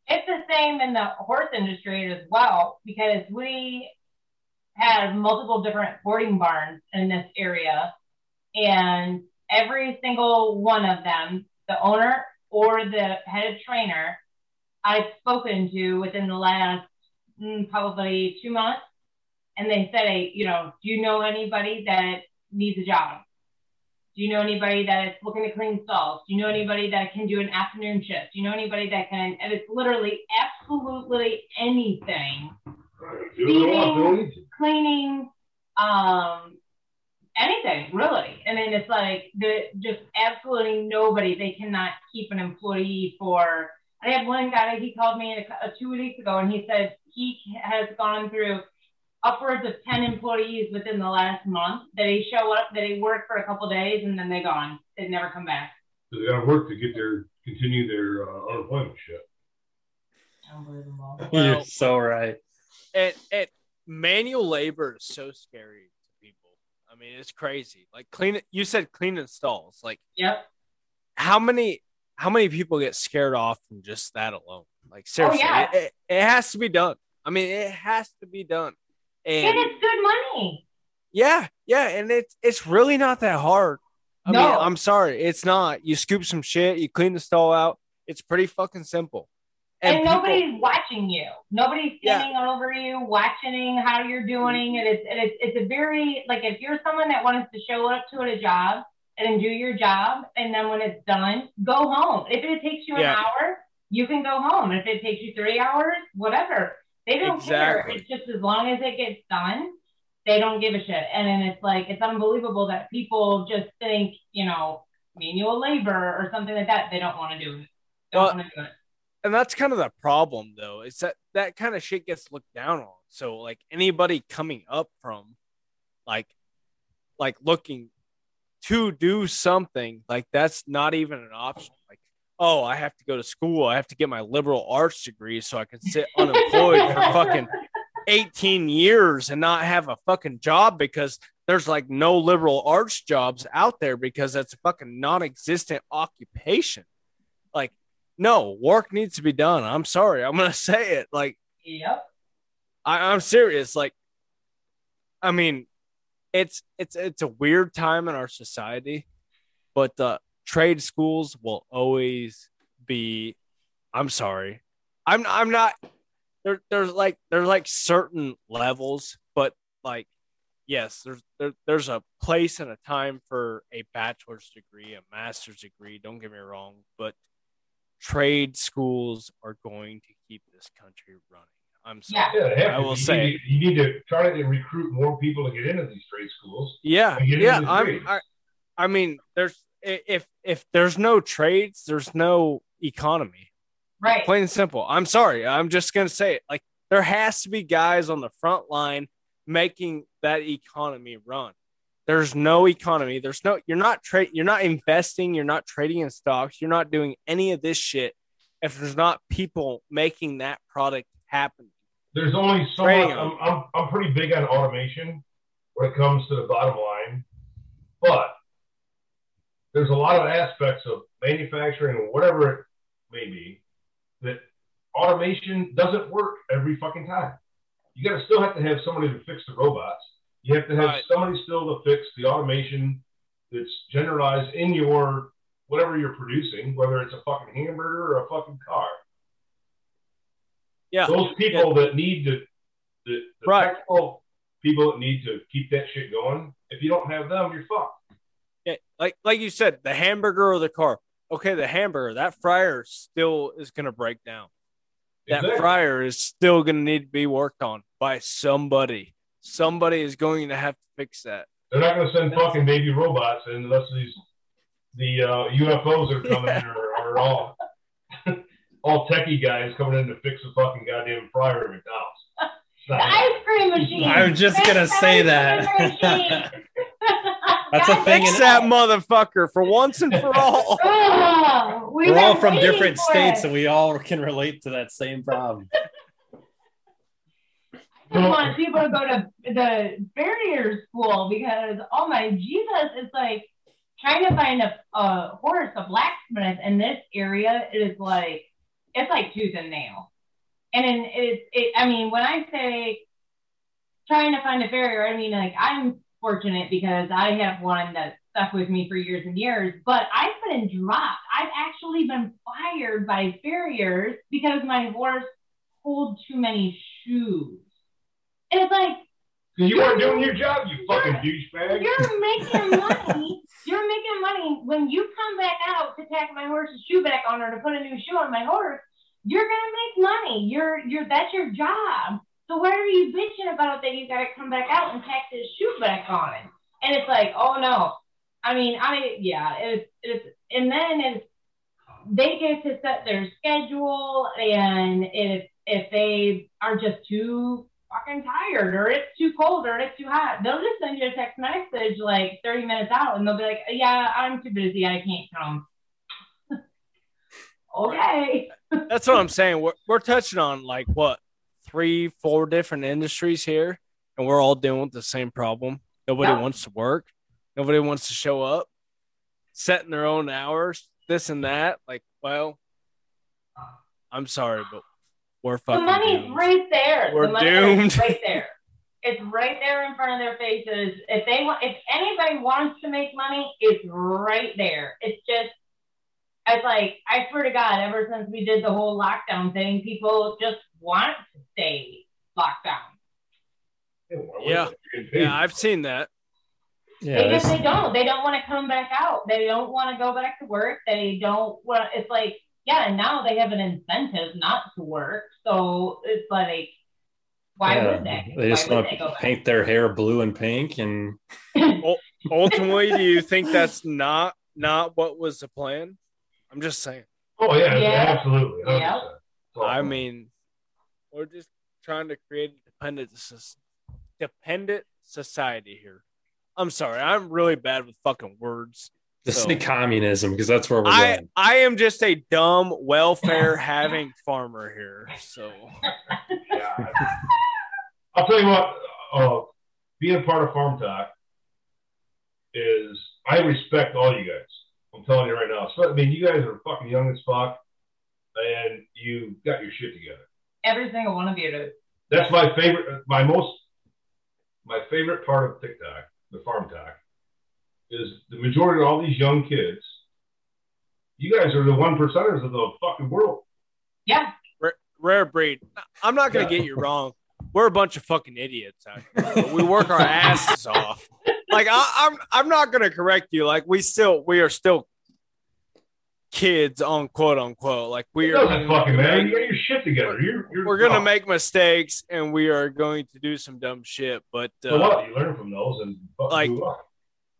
It's the same in the horse industry as well because we have multiple different boarding barns in this area, and every single one of them, the owner or the head trainer, I've spoken to within the last mm, probably two months, and they said, hey, you know, do you know anybody that needs a job? Do you know anybody that is looking to clean stalls? Do you know anybody that can do an afternoon shift? Do you know anybody that can? And it's literally absolutely anything If you don't want to, don't need to. cleaning, um, anything really. I mean, it's like the just absolutely nobody. They cannot keep an employee for. I had one guy. He called me a, a two weeks ago, and he said he has gone through upwards of ten employees within the last month. That he show up, that he work for a couple days, and then they gone. They never come back. So they got to work to get their continue their uh, unemployment shit. Unbelievable. You're so right. and, and manual labor is so scary to people i mean it's crazy like clean you said cleaning stalls like Yep. how many how many people get scared off from just that alone like oh, seriously yeah. it, it, it has to be done i mean it has to be done And and it's good money. Yeah, yeah, and it's it's really not that hard. I mean, No. I'm sorry, it's not. You scoop some shit, you clean the stall out. It's pretty fucking simple. and, people- nobody's watching you. Nobody's Yeah. standing over you, watching how you're doing. And it's and it's it's a very like if you're someone that wants to show up to a job and do your job, and then when it's done, go home. If it takes you Yeah. an hour, you can go home. If it takes you three hours, whatever. They don't care. It's just as long as it gets done, they don't give a shit. And then it's like it's unbelievable that people just think, you know, manual labor or something like that. They don't want to do it. Don't Well, want to do it. and that's kind of the problem though is that that kind of shit gets looked down on so like anybody coming up from like like looking to do something like that's not even an option. Like oh i have to go to school. I have to get my liberal arts degree so i can sit unemployed for fucking 18 years and not have a fucking job because there's like no liberal arts jobs out there because that's a fucking non-existent occupation. Like no work needs to be done. I'm sorry. I'm gonna say it. Like Yep. I, i'm serious. Like i mean it's it's it's a weird time in our society but uh trade schools will always be i'm sorry. I'm i'm not there, there's like there's like certain levels but like yes there's there, there's a place and a time for a bachelor's degree a master's degree don't get me wrong but trade schools are going to keep this country running I'm sorry. Yeah, they I will you say- need to, you need to try to recruit more people to get into these trade schools. Yeah, yeah. I'm. I, I mean, there's if if there's no trades, there's no economy. Right. Plain and simple. I'm sorry. I'm just gonna say it. Like there has to be guys on the front line making that economy run. There's no economy. There's no. You're not trade. You're not investing. You're not trading in stocks. You're not doing any of this shit if there's not people making that product happen. There's only so Trading much. I'm, I'm, I'm pretty big on automation when it comes to the bottom line, but there's a lot of aspects of manufacturing or whatever it may be that automation doesn't work every fucking time. You got to still have to have somebody to fix the robots. You have to have Right. somebody still to fix the automation that's generalized in your whatever you're producing, whether it's a fucking hamburger or a fucking car Yeah. those people that need to, the, the Right. technical people that need to keep that shit going, if you don't have them, you're fucked. Yeah, like like you said, the hamburger or the car. Okay, the hamburger, that fryer still is gonna break down. That Exactly. fryer is still gonna need to be worked on by somebody. Somebody is going to have to fix that. They're not going to send fucking baby robots unless these the uh, UFOs are coming in are, are all all techie guys coming in to fix the fucking goddamn fryer at McDonald's. It's The ice cream machine. I was just gonna say that. ice cream machine. That's a thing Fix that motherfucker for once and for all. Oh, we've We're all from different states, it. and we all can relate to that same problem. I just want people to go to the farrier school because oh my Jesus, it's like trying to find a, a horse, a blacksmith in this area is like it's like tooth and nail. And in, it's it, I mean, when I say trying to find a farrier, I mean like I'm fortunate because I have one that stuck with me for years and years, but I've been dropped. I've actually been fired by farriers because my horse pulled too many shoes. And it's like, you weren't doing your job, you fucking douchebag. you're making money. You're making money when you come back out to tack my horse's shoe back on or to put a new shoe on my horse. You're gonna make money. You're you're that's your job. So why are you bitching about that? You gotta come back out and tack this shoe back on. And it's like, oh no. I mean, I yeah, it's it's and then it's they get to set their schedule and if if they are just too fucking tired or it's too cold or it's too hot, they'll just send you a text message like 30 minutes out and they'll be like, Yeah, I'm too busy, I can't come. okay. That's what I'm saying. We're we're touching on like what three, four different industries here, and we're all dealing with the same problem. Nobody Yeah. wants to work. Nobody wants to show up, setting their own hours, this and that. Like, well, I'm sorry, but we're The money's doomed. right there. We're the money doomed. right there. It's right there in front of their faces. If they want, if anybody wants to make money, it's right there. It's just, it's like I swear to God, ever since we did the whole lockdown thing, people just want to stay locked down. Yeah. Yeah, I've seen that. Yeah, they just this- they don't. They don't want to come back out. They don't want to go back to work. They don't want. It's like yeah. And now they have an incentive not to work. So it's like, why yeah, would they? They just why would want to go back? paint their hair blue and pink, and Ultimately, do you think that's not not what was the plan? I'm just saying. Oh yeah, Yeah. absolutely. Yeah. I mean, we're just trying to create a dependent, dependent society here. I'm sorry, I'm really bad with fucking words. Just So- say communism because that's where we're I going. I am just a dumb welfare having farmer here. So yeah. I'll tell you what. Uh, being part of FarmTok is I respect all you guys. I'm telling you right now. So, I mean, you guys are fucking young as fuck, and you got your shit together. Every single one of you do. That's my favorite. My most, my favorite part of TikTok, the FarmTok, is the majority of all these young kids. You guys are the one percenters of the fucking world. Yeah. rare breed. I'm not gonna Yeah. get you wrong. We're a bunch of fucking idiots out here. we work our asses off. Like I, I'm I'm not gonna correct you. Like we still we are still kids on quote unquote. Like we It are fucking man. You got your shit together. You're, you're we're gonna dumb. make mistakes and we are going to do some dumb shit, but So uh, what? You learn from those and fucking like- move on.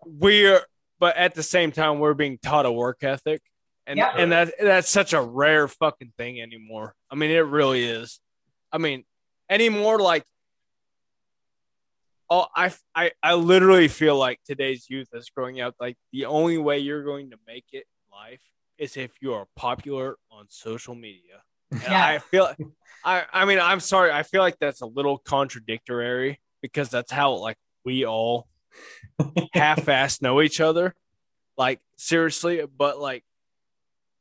We're but at the same time we're being taught a work ethic. And and that that's such a rare fucking thing anymore. I mean it really is. I mean anymore like oh I, I i literally feel like today's youth is growing up like the only way you're going to make it in life is if you are popular on social media. And i feel i i mean i'm sorry. I feel like that's a little contradictory because that's how like we all half-ass know each other like seriously but like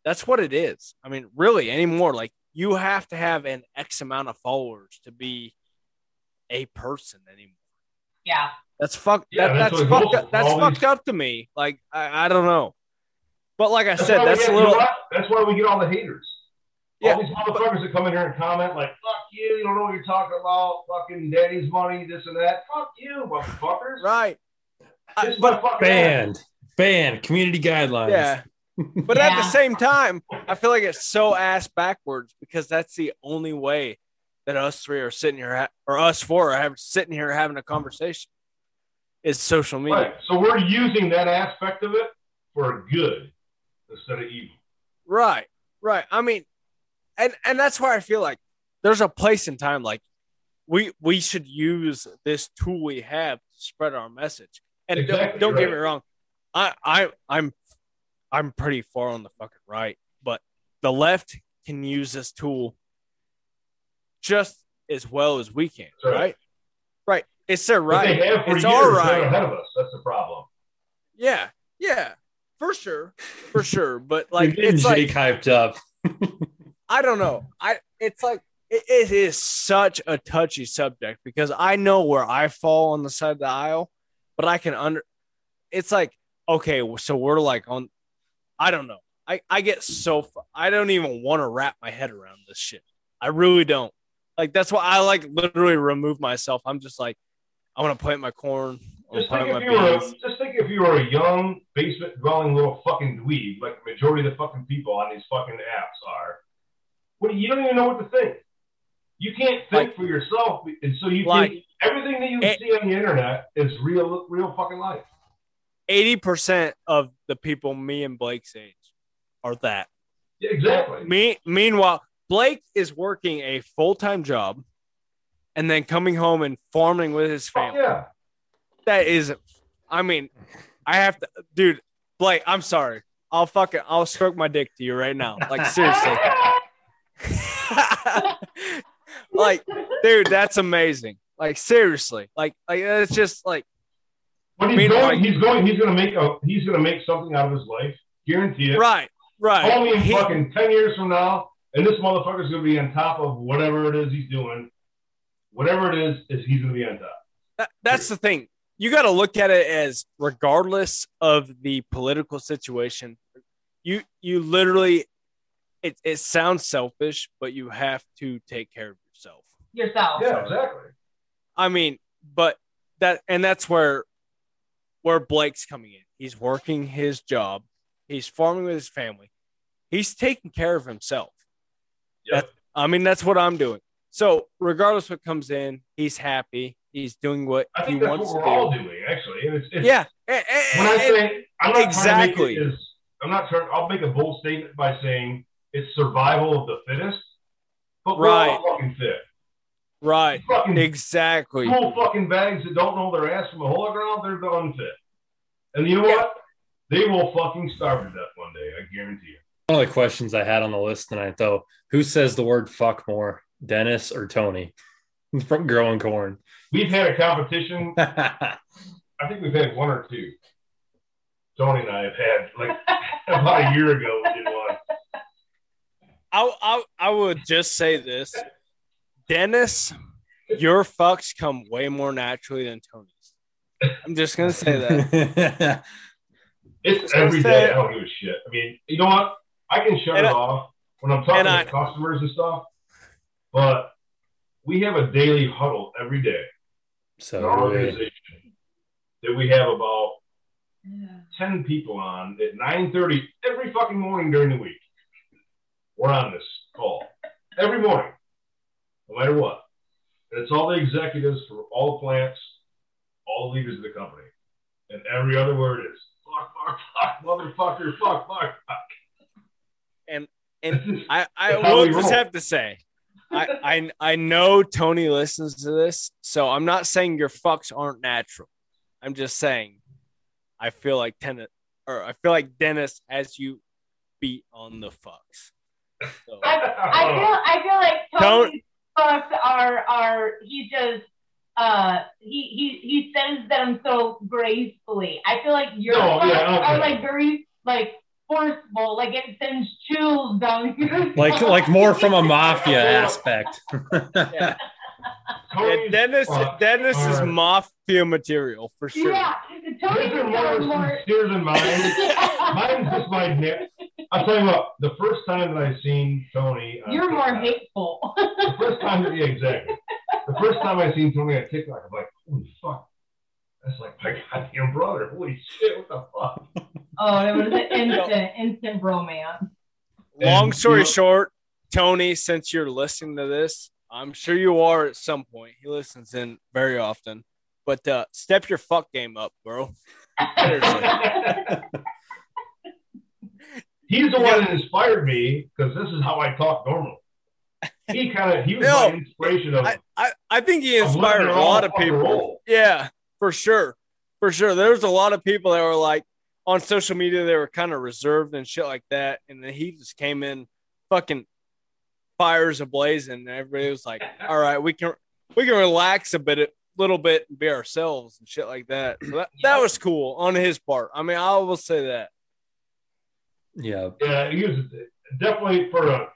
that's what it is i mean really anymore like you have to have an x amount of followers to be a person anymore Yeah. that's fuck Yeah, that, that's that's, what it fucked goes up that's all fucked up to me like I, I don't know but like i That's said that's get- a you know little? That's why we get all the haters. Yeah, all these motherfuckers that come in here and comment like, "Fuck you! You don't know what you're talking about. Fucking daddy's money, this and that. Fuck you, motherfuckers." right I- uh, but my ass. Banned. Banned. Community guidelines. yeah But at the same time, I feel like it's so ass backwards because that's the only way that us three are sitting here, or us four are have, sitting here having a conversation. Is social media. Right. So we're using that aspect of it for good instead of evil. Right, right. I mean, and and that's why I feel like there's a place in time like we we should use this tool we have to spread our message. And don't- don't, get me wrong, I I I'm I'm pretty far on the fucking right, but the left can use this tool just as well as we can, That's right. right? Right. It's their right. they have for It's years. all right. ahead of us. That's the problem. Yeah, yeah, for sure, for sure. But Like, like, You're getting it's like Jake hyped up. I don't know. I it's like it, it is such a touchy subject because I know where I fall on the side of the aisle, but I can under. It's like okay, so we're like on. I don't know. I I get so I don't even want to wrap my head around this shit. I really don't. Like that's why I like literally remove myself. I'm just like I want to plant my corn or Just think, if my you were, just think if you were a young basement dwelling little fucking dweeb, like the majority of the fucking people on these fucking apps are. What you don't even know what to think. You can't think Like- for yourself, and so you Like- think everything that you Eh. see on the internet is real, real fucking life. Eighty percent of the people me and Blake's age are that. Yeah, exactly. Me, meanwhile, Blake is working a full time job and then coming home and farming with his Fuck family. yeah. That is, I mean, I have to, dude, Blake, I'm sorry. I'll fucking, I'll stroke my dick to you right now. Like, seriously. like, dude, that's amazing. Like, seriously. Like, like it's just like, But he's mean, going. like- he's going. He's going to make a. He's going to make something out of his life. Guarantee it. right, right. Call me in He- fucking ten years from now, and this motherfucker's going to be on top of whatever it is he's doing. Whatever it is, is he's going to be on top. That, that's the thing. You got to look at it as regardless of the political situation, you you literally it, it sounds selfish, but you have to take care of yourself. Yourself. Yeah, exactly. I mean, but that and that's where where Blake's coming in. He's working his job. He's farming with his family. He's taking care of himself. Yep. I mean, that's what I'm doing. So, regardless what comes in, he's happy. He's doing what I he that's wants what to we're do. all doing, actually. And it's, it's, Yeah. And- When I say I'm not Exactly. trying to make it as, I'm not trying. I'll make a bold statement by saying it's survival of the fittest, but we're Right. all fucking fit. right. Fucking Exactly. cool fucking bags that don't know their ass from a hole of ground, they're the unfit. And you know Yeah. what? They will fucking starve to death one day. I guarantee you. One of the questions I had on the list tonight, though, who says the word fuck more, Dennis or Tony from growing corn? We've had a competition. I think we've had one or two. Tony and I have had like about a year ago we did one. I, I, I would just say this Dennis, your fucks come way more naturally than Tony's. I'm just going to say that. It's I was every gonna day. I don't give a shit. I mean, you know what? I can shut And it I- off when I'm talking and I- to customers and stuff. But we have a daily huddle every day in so our organization that we have about ten people on at nine thirty every fucking morning during the week. We're on this call. every morning, no matter what. And it's all the executives for all the plants, all the leaders of the company. And every other word is fuck, fuck, fuck, motherfucker, fuck, fuck, fuck. And and I, I will just have to say, I, I I know Tony listens to this, so I'm not saying your fucks aren't natural. I'm just saying, I feel like tennis, or I feel like Dennis has you beat on the fucks. So, I, I feel I feel like Don't- Tony's fucks are are he just uh he he he says them so gracefully. I feel like your No, fucks yeah, okay. are like very like forceful, like it sends chills down your like like more from a mafia aspect. yeah, Tony's Dennis fucks Dennis is are- mafia material for sure. Yeah, His Tony's are more more. sincere than mine. Mine's just my nip. I'll tell you what, the first time that I seen Tony, on You're more TikTok- hateful. The first time that, yeah, exactly. The first time I seen Tony on TikTok, I'm like, holy fuck. That's like my goddamn brother. Holy shit, what the fuck? Oh, it was an instant, instant romance. Long story short, Tony, since you're listening to this, I'm sure you are at some point. He listens in very often. But uh, step your fuck game up, bro. He's the one that inspired me because this is how I talk normally. He kind of he was No, my inspiration of. I, I, I think he inspired a lot of people. Yeah, for sure. For sure. There's a lot of people that were like on social media, they were kind of reserved and shit like that. And then he just came in fucking fires ablaze and everybody was like, all right, we can we can relax a bit a little bit and be ourselves and shit like that. So that, that was cool on his part. I mean, I will say that. yeah. Yeah, he was definitely for a.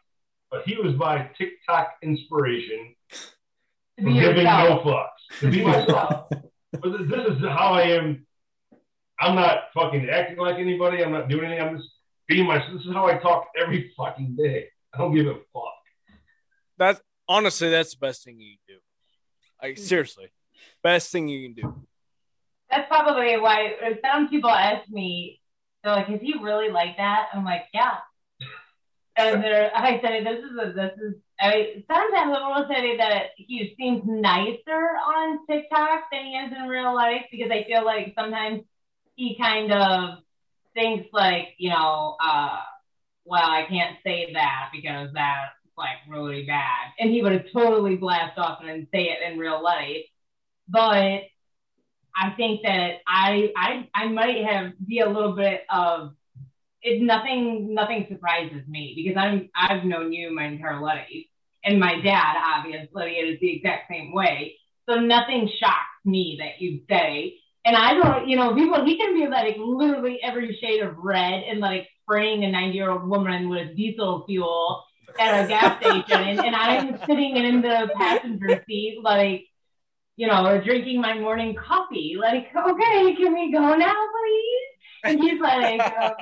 But he was my TikTok inspiration to for be giving yourself. no fucks. To be myself. But this is how I am. I'm not fucking acting like anybody. I'm not doing anything. I'm just being myself. This is how I talk every fucking day. I don't give a fuck. That's honestly that's the best thing you can do. Like seriously. Best thing you can do. That's probably why some people ask me, they're like, "Is he really like that?" I'm like, "Yeah." And they're, I say, "This is a, this is." I sometimes I will say that he seems nicer on TikTok than he is in real life because I feel like sometimes he kind of thinks like, you know, uh, well, I can't say that because that's like really bad, and he would have totally blast off and say it in real life, but. I think that I I I might have be a little bit of it. Nothing nothing surprises me because I'm I've known you my entire life, and my dad obviously is the exact same way. So nothing shocks me that you say. And I don't, you know, people he can be like literally every shade of red and like spraying a 90 year old woman with diesel fuel at a gas station, and, and I'm sitting in the passenger seat like you know, or drinking my morning coffee. Like, okay, can we go now, please? And he's like, um,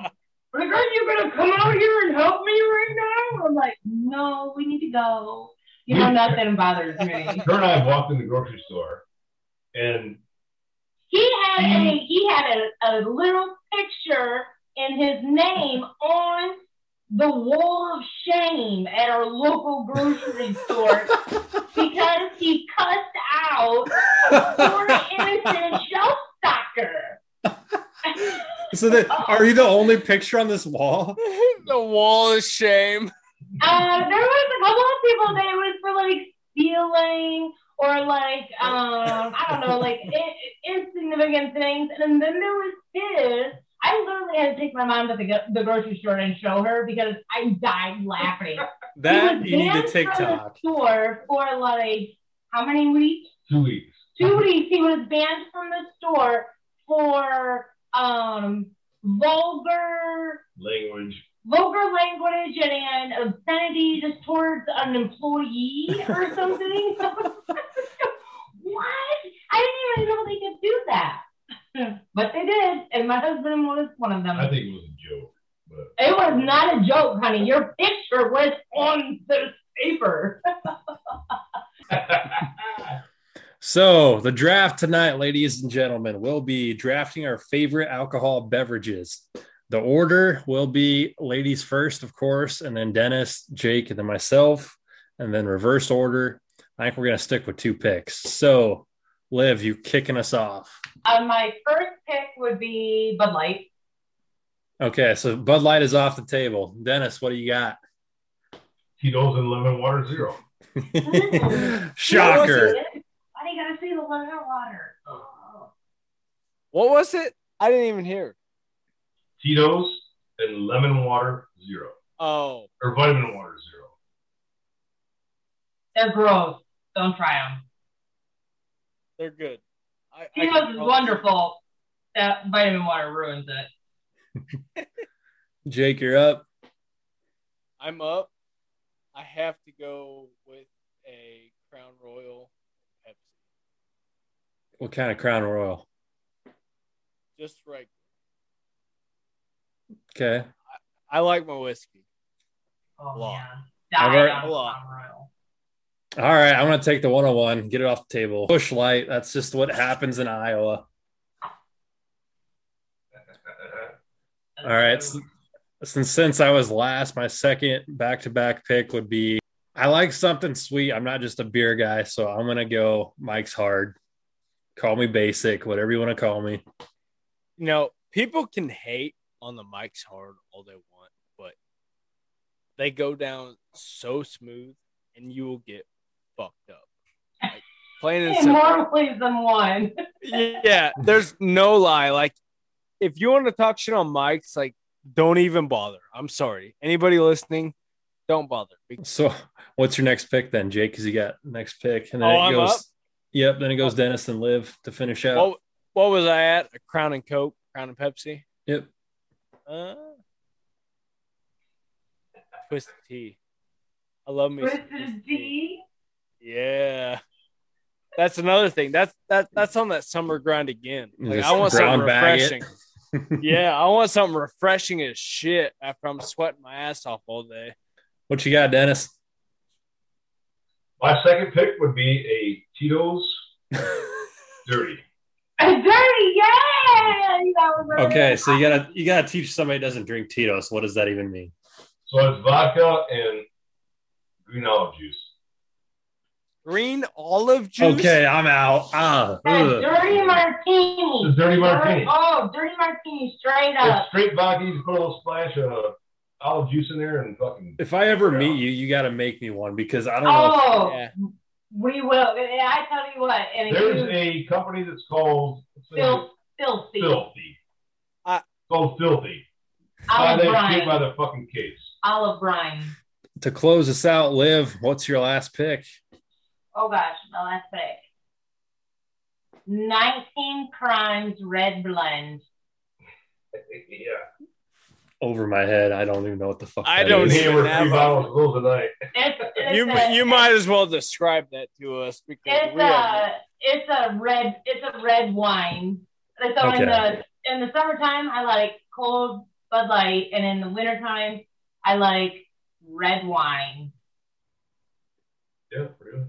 like, are you gonna come out here and help me right now? I'm like, no, we need to go. You know, nothing bothers me. Her and I walked in the grocery store, and He had a he had a, a little picture in his name on the wall of shame at our local grocery store because he cussed out a poor innocent shelf stalker. So that are you the only picture on this wall? the wall of shame. Uh, there was a couple of people that it was for like stealing or like um I don't know like i- insignificant things, and then there was his. I literally had to take my mom to the, the grocery store and show her because I died laughing. That He you was need to banned from TikTok. the store for like how many weeks? two weeks. Two weeks. He was banned from the store for um vulgar Language. vulgar language and obscenity just towards an employee or something. what? I didn't even know they could do that. But they did, and my husband was one of them. I think it was a joke, but It was not a joke, honey. Your picture was on the paper. So the draft tonight, ladies and gentlemen, will be drafting our favorite alcohol beverages. The order will be ladies first, of course, and then Dennis, Jake, and then myself. and then reverse order. I think we're gonna stick with two picks. So, Liv, you kicking us off? Uh, my first pick would be Bud Light. Okay, so Bud Light is off the table. Dennis, what do you got? Tito's and lemon water zero. Shocker. Why do you gotta say the lemon water? Oh. What was it? I didn't even hear. Tito's and lemon water zero. Oh, Or vitamin water zero. They're gross. Don't try them. They're good. I, I Tito's can is wonderful. That vitamin water ruins it. Jake, you're up. I'm up. I have to go with a Crown Royal Pepsi. What kind of Crown Royal? Just right. Okay. I like my whiskey. Oh Lot. man. I've already- on Lot. Crown Royal. All right, I'm gonna take the 101, get it off the table. Busch Light. That's just what happens in Iowa. All right. Since since I was last, my second back to back pick would be I like something sweet. I'm not just a beer guy, so I'm gonna go Mike's Hard. Call me basic, whatever you want to call me. You know, people can hate on the Mike's hard all they want, but they go down so smooth and you will get fucked up. Like, plain and In simple. more plays than one. yeah, there's no lie. Like, if you want to talk shit on Mike's, like, don't even bother. I'm sorry. Anybody listening, don't bother. So, what's your next pick then, Jake? Because you got next pick, and then Oh, it I'm goes. up? Yep. Then it goes Dennis and Liv to finish out. what, what was I at? A Crown and Coke, Crown and Pepsi? Yep. Uh, Twisted tea. I love me. some Twisted tea. Yeah. That's another thing. That's that that's on that summer grind again. Like, Just I want something brown bag it. refreshing. yeah, I want something refreshing as shit after I'm sweating my ass off all day. What you got, Dennis? My second pick would be a Tito's dirty. A Dirty, yeah. That was really Okay, so you gotta you gotta teach somebody who doesn't drink Tito's. What does that even mean? So it's vodka and green olive juice. Green olive juice. Okay, I'm out. Ah, a ugh. dirty martini. It's dirty martini. Oh, dirty martini, straight It's up. straight vodka. You can put a little splash of olive juice in there and fucking. If I ever meet you, you gotta make me one because I don't know. if- Oh, Yeah. we will. I tell you what, and There's you a company that's called filth, filthy, Filthy. I- It's called Filthy. Buy olive that shit brine, by the fucking case. olive brine. to close us out, Liv, what's your last pick? Oh gosh, the last pick. 19 Crimes Red Blend. yeah. Over my head. I don't even know what the fuck. I that don't is. even Hammer have three a- bottles of those a night. It's, it's You a, you might as well describe that to us because It's we a it's a red it's a red wine. And So in the in the summertime I like cold Bud Light, and in the wintertime I like red wine. Yeah.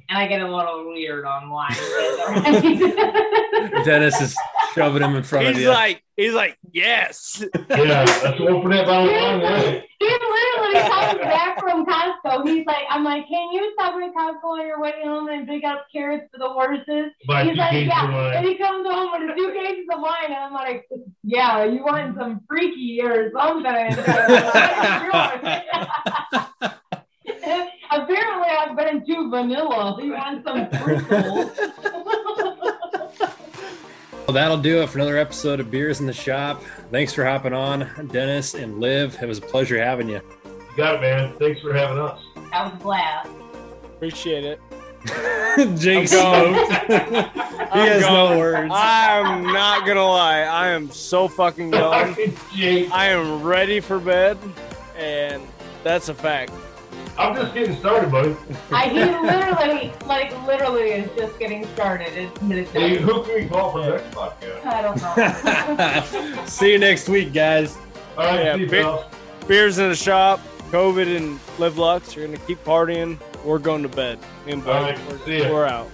And I get a little weird on wine. Dennis is shoving him in front of he's you. like he's like yes. Yeah, that's open that bottle of wine. Yeah. He literally comes back from Costco. He's like, I'm like, can you stop at Costco on your way home and pick up carrots for the horses? Buy He's like, yeah. And he comes home with two cases of wine, and I'm like, yeah, you want some freaky or something. Apparently, I've been too vanilla. He wants some treacle. Well, that'll do it for another episode of Beers in the Shop. Thanks for hopping on, Dennis and Liv. It was a pleasure having you. You got it, man. Thanks for having us. That was a blast. Appreciate it. Jake I'm smoked. he I'm has going. no words. I'm not gonna lie. I am so fucking done. I am ready for bed, and that's a fact. I'm just getting started, buddy. I, he literally, like, literally is just getting started. It's Hey, midday. who can we call for the next podcast? I don't know. See you next week, guys. All right, Yeah, see you. Beers in the shop. COVID and Live Lux. You're gonna keep partying. We're going to bed. Me and Blake, All right, we're, see we're out.